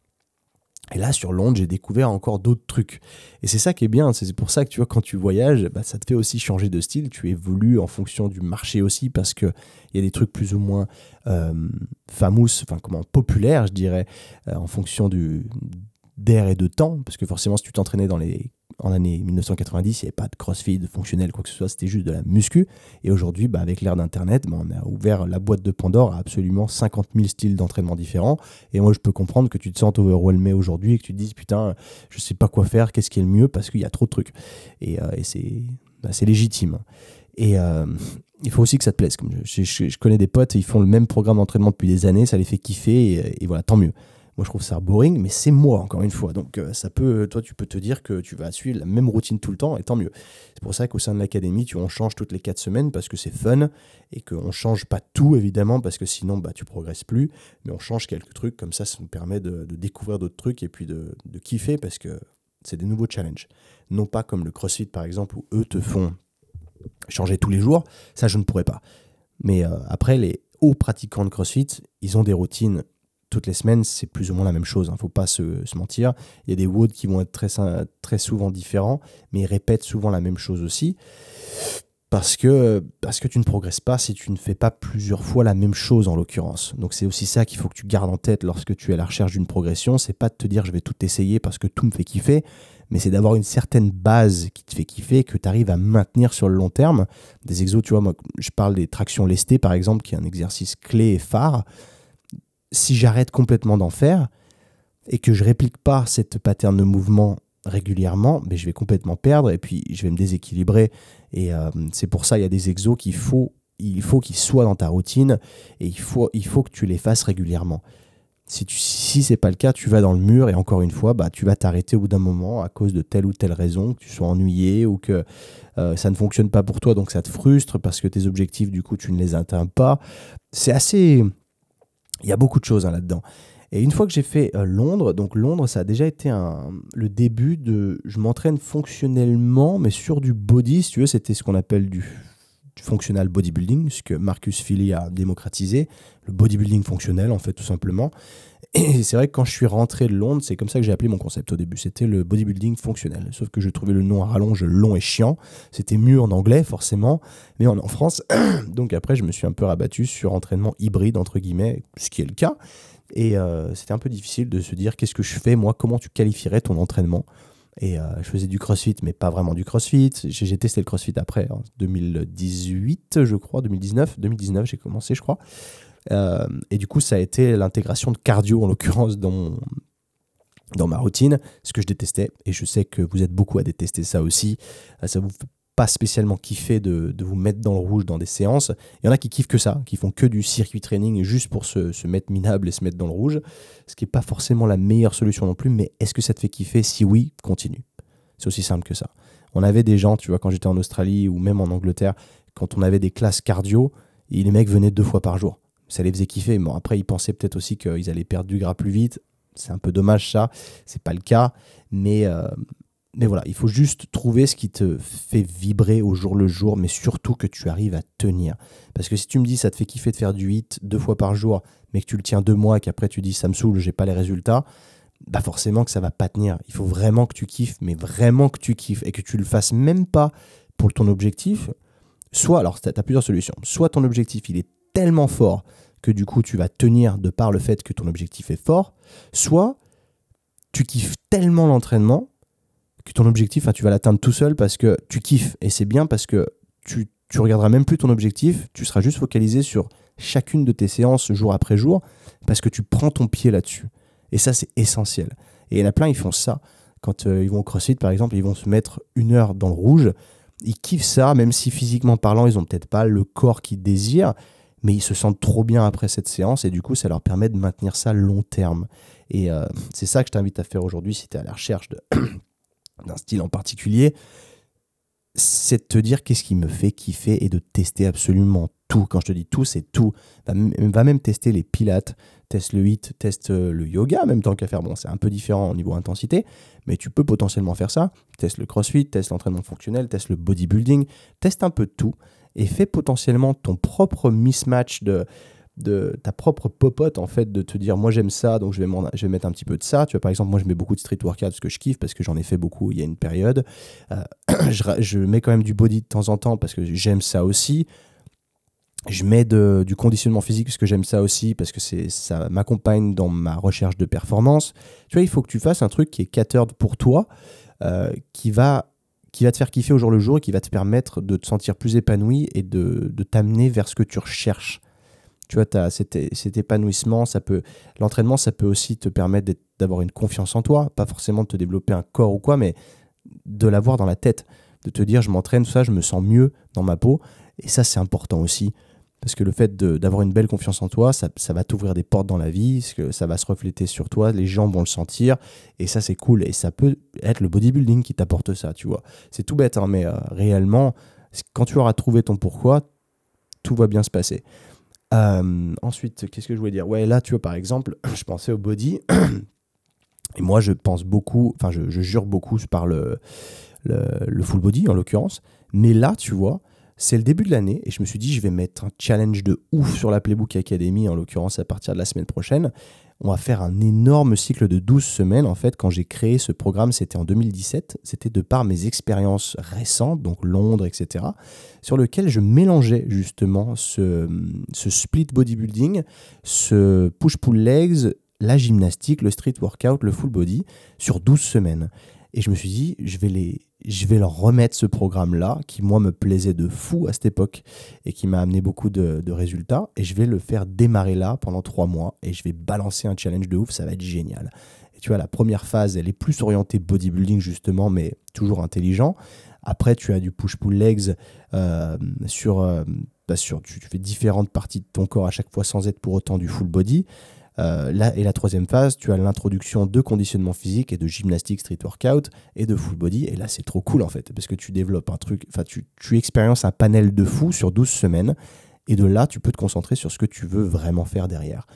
Et là, sur Londres, j'ai découvert encore d'autres trucs. Et c'est ça qui est bien. C'est pour ça que tu vois, quand tu voyages, bah, ça te fait aussi changer de style. Tu évolues en fonction du marché aussi, parce qu'il y a des trucs plus ou moins euh, famous, enfin, comment, populaires, je dirais, euh, en fonction du, d'air et de temps. Parce que forcément, si tu t'entraînais dans les en l'année 1990, il n'y avait pas de crossfit fonctionnel, quoi que ce soit, c'était juste de la muscu. Et aujourd'hui, bah, avec l'ère d'Internet, bah, on a ouvert la boîte de Pandore à absolument 50 000 styles d'entraînement différents. Et moi, je peux comprendre que tu te sens overwhelmé aujourd'hui et que tu te dises, putain, je sais pas quoi faire, qu'est-ce qui est le mieux, parce qu'il y a trop de trucs. Et, euh, bah, c'est légitime. Et euh, il faut aussi que ça te plaise. Comme je, connais des potes, ils font le même programme d'entraînement depuis des années, ça les fait kiffer, et voilà, tant mieux. Moi, je trouve ça boring, mais c'est moi, encore une fois. Donc, euh, ça peut, toi, tu peux te dire que tu vas suivre la même routine tout le temps, et tant mieux. C'est pour ça qu'au sein de l'académie, tu on change toutes les 4 semaines parce que c'est fun, et qu'on change pas tout, évidemment, parce que sinon, bah, tu progresses plus. Mais on change quelques trucs, comme ça, ça nous permet de, découvrir d'autres trucs et puis de, de kiffer parce que c'est des nouveaux challenges. Non pas comme le CrossFit, par exemple, où eux te font changer tous les jours. Ça, je ne pourrais pas. Mais euh, après, les hauts pratiquants de CrossFit, ils ont des routines toutes les semaines, c'est plus ou moins la même chose. Il hein, ne faut pas se, mentir. Il y a des WOD qui vont être très, très souvent différents, mais ils répètent souvent la même chose aussi. Parce que, parce que tu ne progresses pas si tu ne fais pas plusieurs fois la même chose en l'occurrence. Donc c'est aussi ça qu'il faut que tu gardes en tête lorsque tu es à la recherche d'une progression. C'est pas de te dire je vais tout essayer parce que tout me fait kiffer, mais c'est d'avoir une certaine base qui te fait kiffer, que tu arrives à maintenir sur le long terme. Des exos, tu vois, moi je parle des tractions lestées par exemple, qui est un exercice clé et phare si j'arrête complètement d'en faire et que je réplique pas cette pattern de mouvement régulièrement, mais ben, je vais complètement perdre et puis je vais me déséquilibrer. Et euh, c'est pour ça il y a des exos qu'il faut il faut qu'ils soient dans ta routine et il faut, il faut que tu les fasses régulièrement. Si, tu, si ce n'est pas le cas, tu vas dans le mur et encore une fois, bah, tu vas t'arrêter au bout d'un moment à cause de telle ou telle raison, que tu sois ennuyé ou que euh, ça ne fonctionne pas pour toi, donc ça te frustre parce que tes objectifs, du coup, tu ne les atteins pas. C'est assez, il y a beaucoup de choses hein, là-dedans. Et une fois que j'ai fait euh, Londres, donc Londres, ça a déjà été un, le début de. Je m'entraîne fonctionnellement, mais sur du body, si tu veux, c'était ce qu'on appelle du, du, functional bodybuilding, ce que Marcus Philly a démocratisé, le bodybuilding fonctionnel, en fait, tout simplement. Et c'est vrai que quand je suis rentré de Londres, c'est comme ça que j'ai appelé mon concept au début. C'était le bodybuilding fonctionnel. Sauf que je trouvais le nom à rallonge long et chiant. C'était mieux en anglais, forcément, mais en, France. Donc après, je me suis un peu rabattu sur entraînement hybride, entre guillemets, ce qui est le cas. Et euh, c'était un peu difficile de se dire qu'est-ce que je fais, moi, comment tu qualifierais ton entraînement? Et euh, je faisais du crossfit, mais pas vraiment du crossfit. J'ai testé le crossfit après, en 2018, je crois, 2019. 2019, j'ai commencé, je crois. Euh, et du coup, ça a été l'intégration de cardio, en l'occurrence, dans, dans ma routine, ce que je détestais. Et je sais que vous êtes beaucoup à détester ça aussi. Ça vous fait pas spécialement kiffer de, de, vous mettre dans le rouge dans des séances. Il y en a qui kiffent que ça, qui font que du circuit training juste pour se, se mettre minable et se mettre dans le rouge, ce qui n'est pas forcément la meilleure solution non plus, mais est-ce que ça te fait kiffer? Si oui, continue. C'est aussi simple que ça. On avait des gens, tu vois, quand j'étais en Australie ou même en Angleterre, quand on avait des classes cardio, les mecs venaient deux fois par jour. Ça les faisait kiffer. Bon, après, ils pensaient peut-être aussi qu'ils allaient perdre du gras plus vite. C'est un peu dommage ça, c'est pas le cas, mais euh, mais voilà, il faut juste trouver ce qui te fait vibrer au jour le jour, mais surtout que tu arrives à tenir. Parce que si tu me dis ça te fait kiffer de faire du hit deux fois par jour, mais que tu le tiens deux mois et qu'après tu dis ça me saoule, j'ai pas les résultats, bah forcément que ça va pas tenir. Il faut vraiment que tu kiffes, mais vraiment que tu kiffes et que tu le fasses même pas pour ton objectif. Soit, alors tu as plusieurs solutions. Soit ton objectif il est tellement fort que du coup tu vas tenir de par le fait que ton objectif est fort, soit tu kiffes tellement l'entraînement que ton objectif, hein, tu vas l'atteindre tout seul parce que tu kiffes. Et c'est bien parce que tu, tu regarderas même plus ton objectif, tu seras juste focalisé sur chacune de tes séances jour après jour parce que tu prends ton pied là-dessus. Et ça, c'est essentiel. Et il y en a plein, ils font ça. Quand euh, ils vont au CrossFit, par exemple, ils vont se mettre une heure dans le rouge. Ils kiffent ça, même si physiquement parlant, ils n'ont peut-être pas le corps qu'ils désirent, mais ils se sentent trop bien après cette séance et du coup, ça leur permet de maintenir ça long terme. Et euh, c'est ça que je t'invite à faire aujourd'hui si tu es à la recherche d'un style en particulier, c'est de te dire qu'est-ce qui me fait kiffer et de tester absolument tout. Quand je te dis tout, c'est tout. Va, même tester les pilates, teste le hit, teste euh, le yoga, même tant qu'à faire. Bon, c'est un peu différent au niveau intensité, mais tu peux potentiellement faire ça. Teste le crossfit, teste l'entraînement fonctionnel, teste le bodybuilding, teste un peu tout et fais potentiellement ton propre mismatch de ta propre popote en fait de te dire moi j'aime ça donc je vais, je vais mettre un petit peu de ça tu vois par exemple moi je mets beaucoup de street workout parce que je kiffe parce que j'en ai fait beaucoup il y a une période euh, je, mets quand même du body de temps en temps parce que j'aime ça aussi je mets de, du conditionnement physique parce que j'aime ça aussi parce que ça m'accompagne dans ma recherche de performance tu vois il faut que tu fasses un truc qui est catered pour toi euh, qui va qui va te faire kiffer au jour le jour et qui va te permettre de te sentir plus épanoui et de, de t'amener vers ce que tu recherches tu vois, as cet, cet, épanouissement, ça peut, l'entraînement, ça peut aussi te permettre d'avoir une confiance en toi, pas forcément de te développer un corps ou quoi, mais de l'avoir dans la tête, de te dire je m'entraîne, ça, je me sens mieux dans ma peau. Et ça, c'est important aussi. Parce que le fait d'avoir une belle confiance en toi, ça, ça va t'ouvrir des portes dans la vie, que ça va se refléter sur toi, les gens vont le sentir, et ça c'est cool. Et ça peut être le bodybuilding qui t'apporte ça, tu vois. C'est tout bête, hein, mais euh, réellement, quand tu auras trouvé ton pourquoi, tout va bien se passer. Euh, ensuite, qu'est-ce que je voulais dire? Ouais, là, tu vois, par exemple, je pensais au body. Et moi, je pense beaucoup, enfin, je, jure beaucoup par le, le, full body, en l'occurrence. Mais là, tu vois, c'est le début de l'année et je me suis dit, je vais mettre un challenge de ouf sur la Playbook Academy, en l'occurrence à partir de la semaine prochaine on va faire un énorme cycle de 12 semaines. En fait, quand j'ai créé ce programme, c'était en 2017. C'était de par mes expériences récentes, donc Londres, etc., sur lequel je mélangeais justement ce, split bodybuilding, ce push-pull legs, la gymnastique, le street workout, le full body, sur 12 semaines. Et je me suis dit, je vais, les, je vais leur remettre ce programme-là, qui moi me plaisait de fou à cette époque et qui m'a amené beaucoup de, résultats. Et je vais le faire démarrer là pendant trois mois et je vais balancer un challenge de ouf, ça va être génial. Et tu vois, la première phase, elle est plus orientée bodybuilding justement, mais toujours intelligent. Après, tu as du push-pull legs euh, sur, euh, bah, sur tu, tu, fais différentes parties de ton corps à chaque fois sans être pour autant du full body. Euh, là, et la troisième phase, tu as l'introduction de conditionnement physique et de gymnastique, street workout et de full body. Et là, c'est trop cool en fait, parce que tu développes un truc, enfin, tu, tu expériences un panel de fou sur 12 semaines. Et de là, tu peux te concentrer sur ce que tu veux vraiment faire derrière.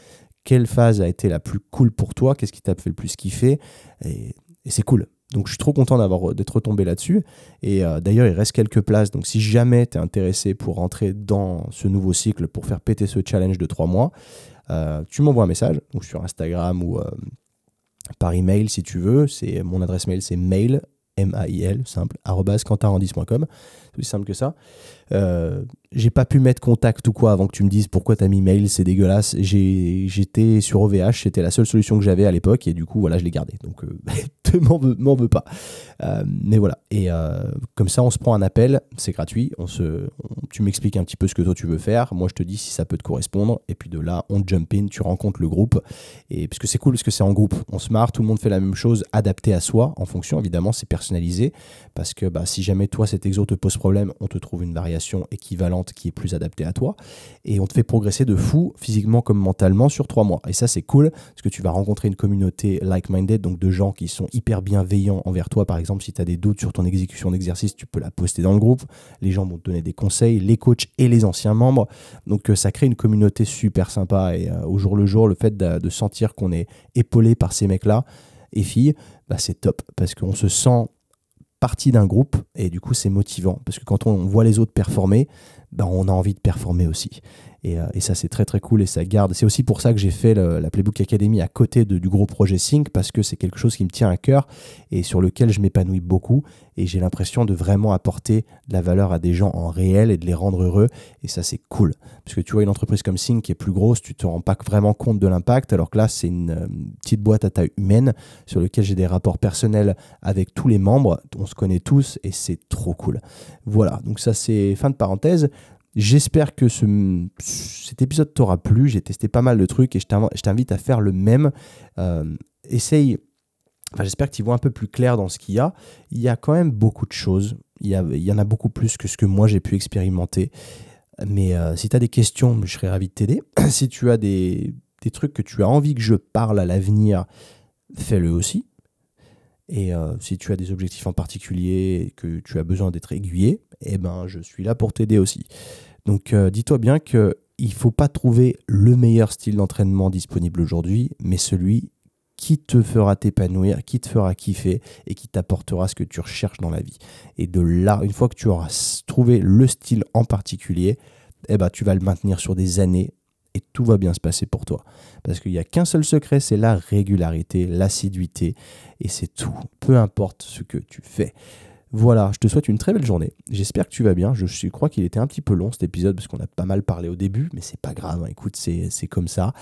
Quelle phase a été la plus cool pour toi? Qu'est-ce qui t'a fait le plus kiffer? Et, c'est cool. Donc je suis trop content d'avoir d'être retombé là-dessus. Et euh, d'ailleurs, il reste quelques places. Donc si jamais tu es intéressé pour rentrer dans ce nouveau cycle, pour faire péter ce challenge de trois mois, euh, tu m'envoies un message, ou sur Instagram ou euh, par email si tu veux. C'est mon adresse mail, c'est mail M-A-I-L, simple, arrobas quentinrandis.com. C'est aussi simple que ça. Euh, j'ai pas pu mettre contact ou quoi avant que tu me dises pourquoi t'as mis mail, c'est dégueulasse. J'étais sur OVH, c'était la seule solution que j'avais à l'époque et du coup, voilà, je l'ai gardé. Donc, euh, m'en veux, pas. Euh, mais voilà. Et comme ça, on se prend un appel, c'est gratuit. On se, tu m'expliques un petit peu ce que toi tu veux faire. Moi, je te dis si ça peut te correspondre. Et puis de là, on jump in, tu rencontres le groupe. Et parce que c'est cool, parce que c'est en groupe. On se marre, tout le monde fait la même chose, adapté à soi, en fonction, évidemment, c'est personnalisé. Parce que bah, si jamais toi, cet exo te pose problème, on te trouve une variation équivalente qui est plus adaptée à toi. Et on te fait progresser de fou, physiquement comme mentalement, sur trois mois. Et ça, c'est cool, parce que tu vas rencontrer une communauté like-minded, donc de gens qui sont hyper bienveillants envers toi. Par exemple, si tu as des doutes sur ton exécution d'exercice, tu peux la poster dans le groupe. Les gens vont te donner des conseils, les coachs et les anciens membres. Donc euh, ça crée une communauté super sympa. Et euh, au jour le jour, le fait de, sentir qu'on est épaulé par ces mecs-là et filles, bah, c'est top, parce qu'on se sent partie d'un groupe et du coup c'est motivant parce que quand on voit les autres performer, ben, on a envie de performer aussi. Euh, et, ça, c'est très très cool et ça garde. C'est aussi pour ça que j'ai fait la Playbook Academy à côté du gros projet Sync parce que c'est quelque chose qui me tient à cœur et sur lequel je m'épanouis beaucoup. Et j'ai l'impression de vraiment apporter de la valeur à des gens en réel et de les rendre heureux. Et ça, c'est cool. Parce que tu vois, une entreprise comme Sync qui est plus grosse, tu te rends pas vraiment compte de l'impact. Alors que là, c'est une euh, petite boîte à taille humaine sur laquelle j'ai des rapports personnels avec tous les membres. On se connaît tous et c'est trop cool. Voilà. Donc ça, c'est fin de parenthèse. J'espère que ce, cet épisode t'aura plu. J'ai testé pas mal de trucs et je t'invite à faire le même. Euh, essaye. Enfin, j'espère que tu vois un peu plus clair dans ce qu'il y a. Il y a quand même beaucoup de choses. Il y, il en a beaucoup plus que ce que moi j'ai pu expérimenter. Mais euh, si tu as des questions, je serais ravi de t'aider. si tu as des, des, trucs que tu as envie que je parle à l'avenir, fais-le aussi. Et euh, si tu as des objectifs en particulier et que tu as besoin d'être aiguillé, eh ben, je suis là pour t'aider aussi. Donc euh, dis-toi bien qu'il ne faut pas trouver le meilleur style d'entraînement disponible aujourd'hui, mais celui qui te fera t'épanouir, qui te fera kiffer et qui t'apportera ce que tu recherches dans la vie. Et de là, une fois que tu auras trouvé le style en particulier, eh ben, tu vas le maintenir sur des années et tout va bien se passer pour toi. Parce qu'il n'y a qu'un seul secret, c'est la régularité, l'assiduité, et c'est tout, peu importe ce que tu fais. Voilà, je te souhaite une très belle journée. J'espère que tu vas bien. Je, crois qu'il était un petit peu long cet épisode parce qu'on a pas mal parlé au début, mais c'est pas grave. Hein. Écoute, c'est comme ça.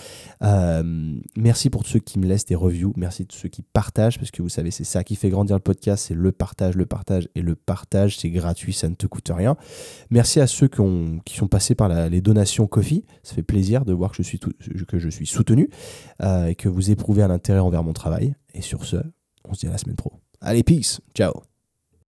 Euh, merci pour ceux qui me laissent des reviews. Merci de ceux qui partagent parce que vous savez, c'est ça qui fait grandir le podcast. C'est le partage, le partage et le partage. C'est gratuit, ça ne te coûte rien. Merci à ceux qui, ont, qui sont passés par les donations Coffee. Ça fait plaisir de voir que je suis, que je suis soutenu euh, et que vous éprouvez un intérêt envers mon travail. Et sur ce, on se dit à la semaine pro. Allez, peace. Ciao.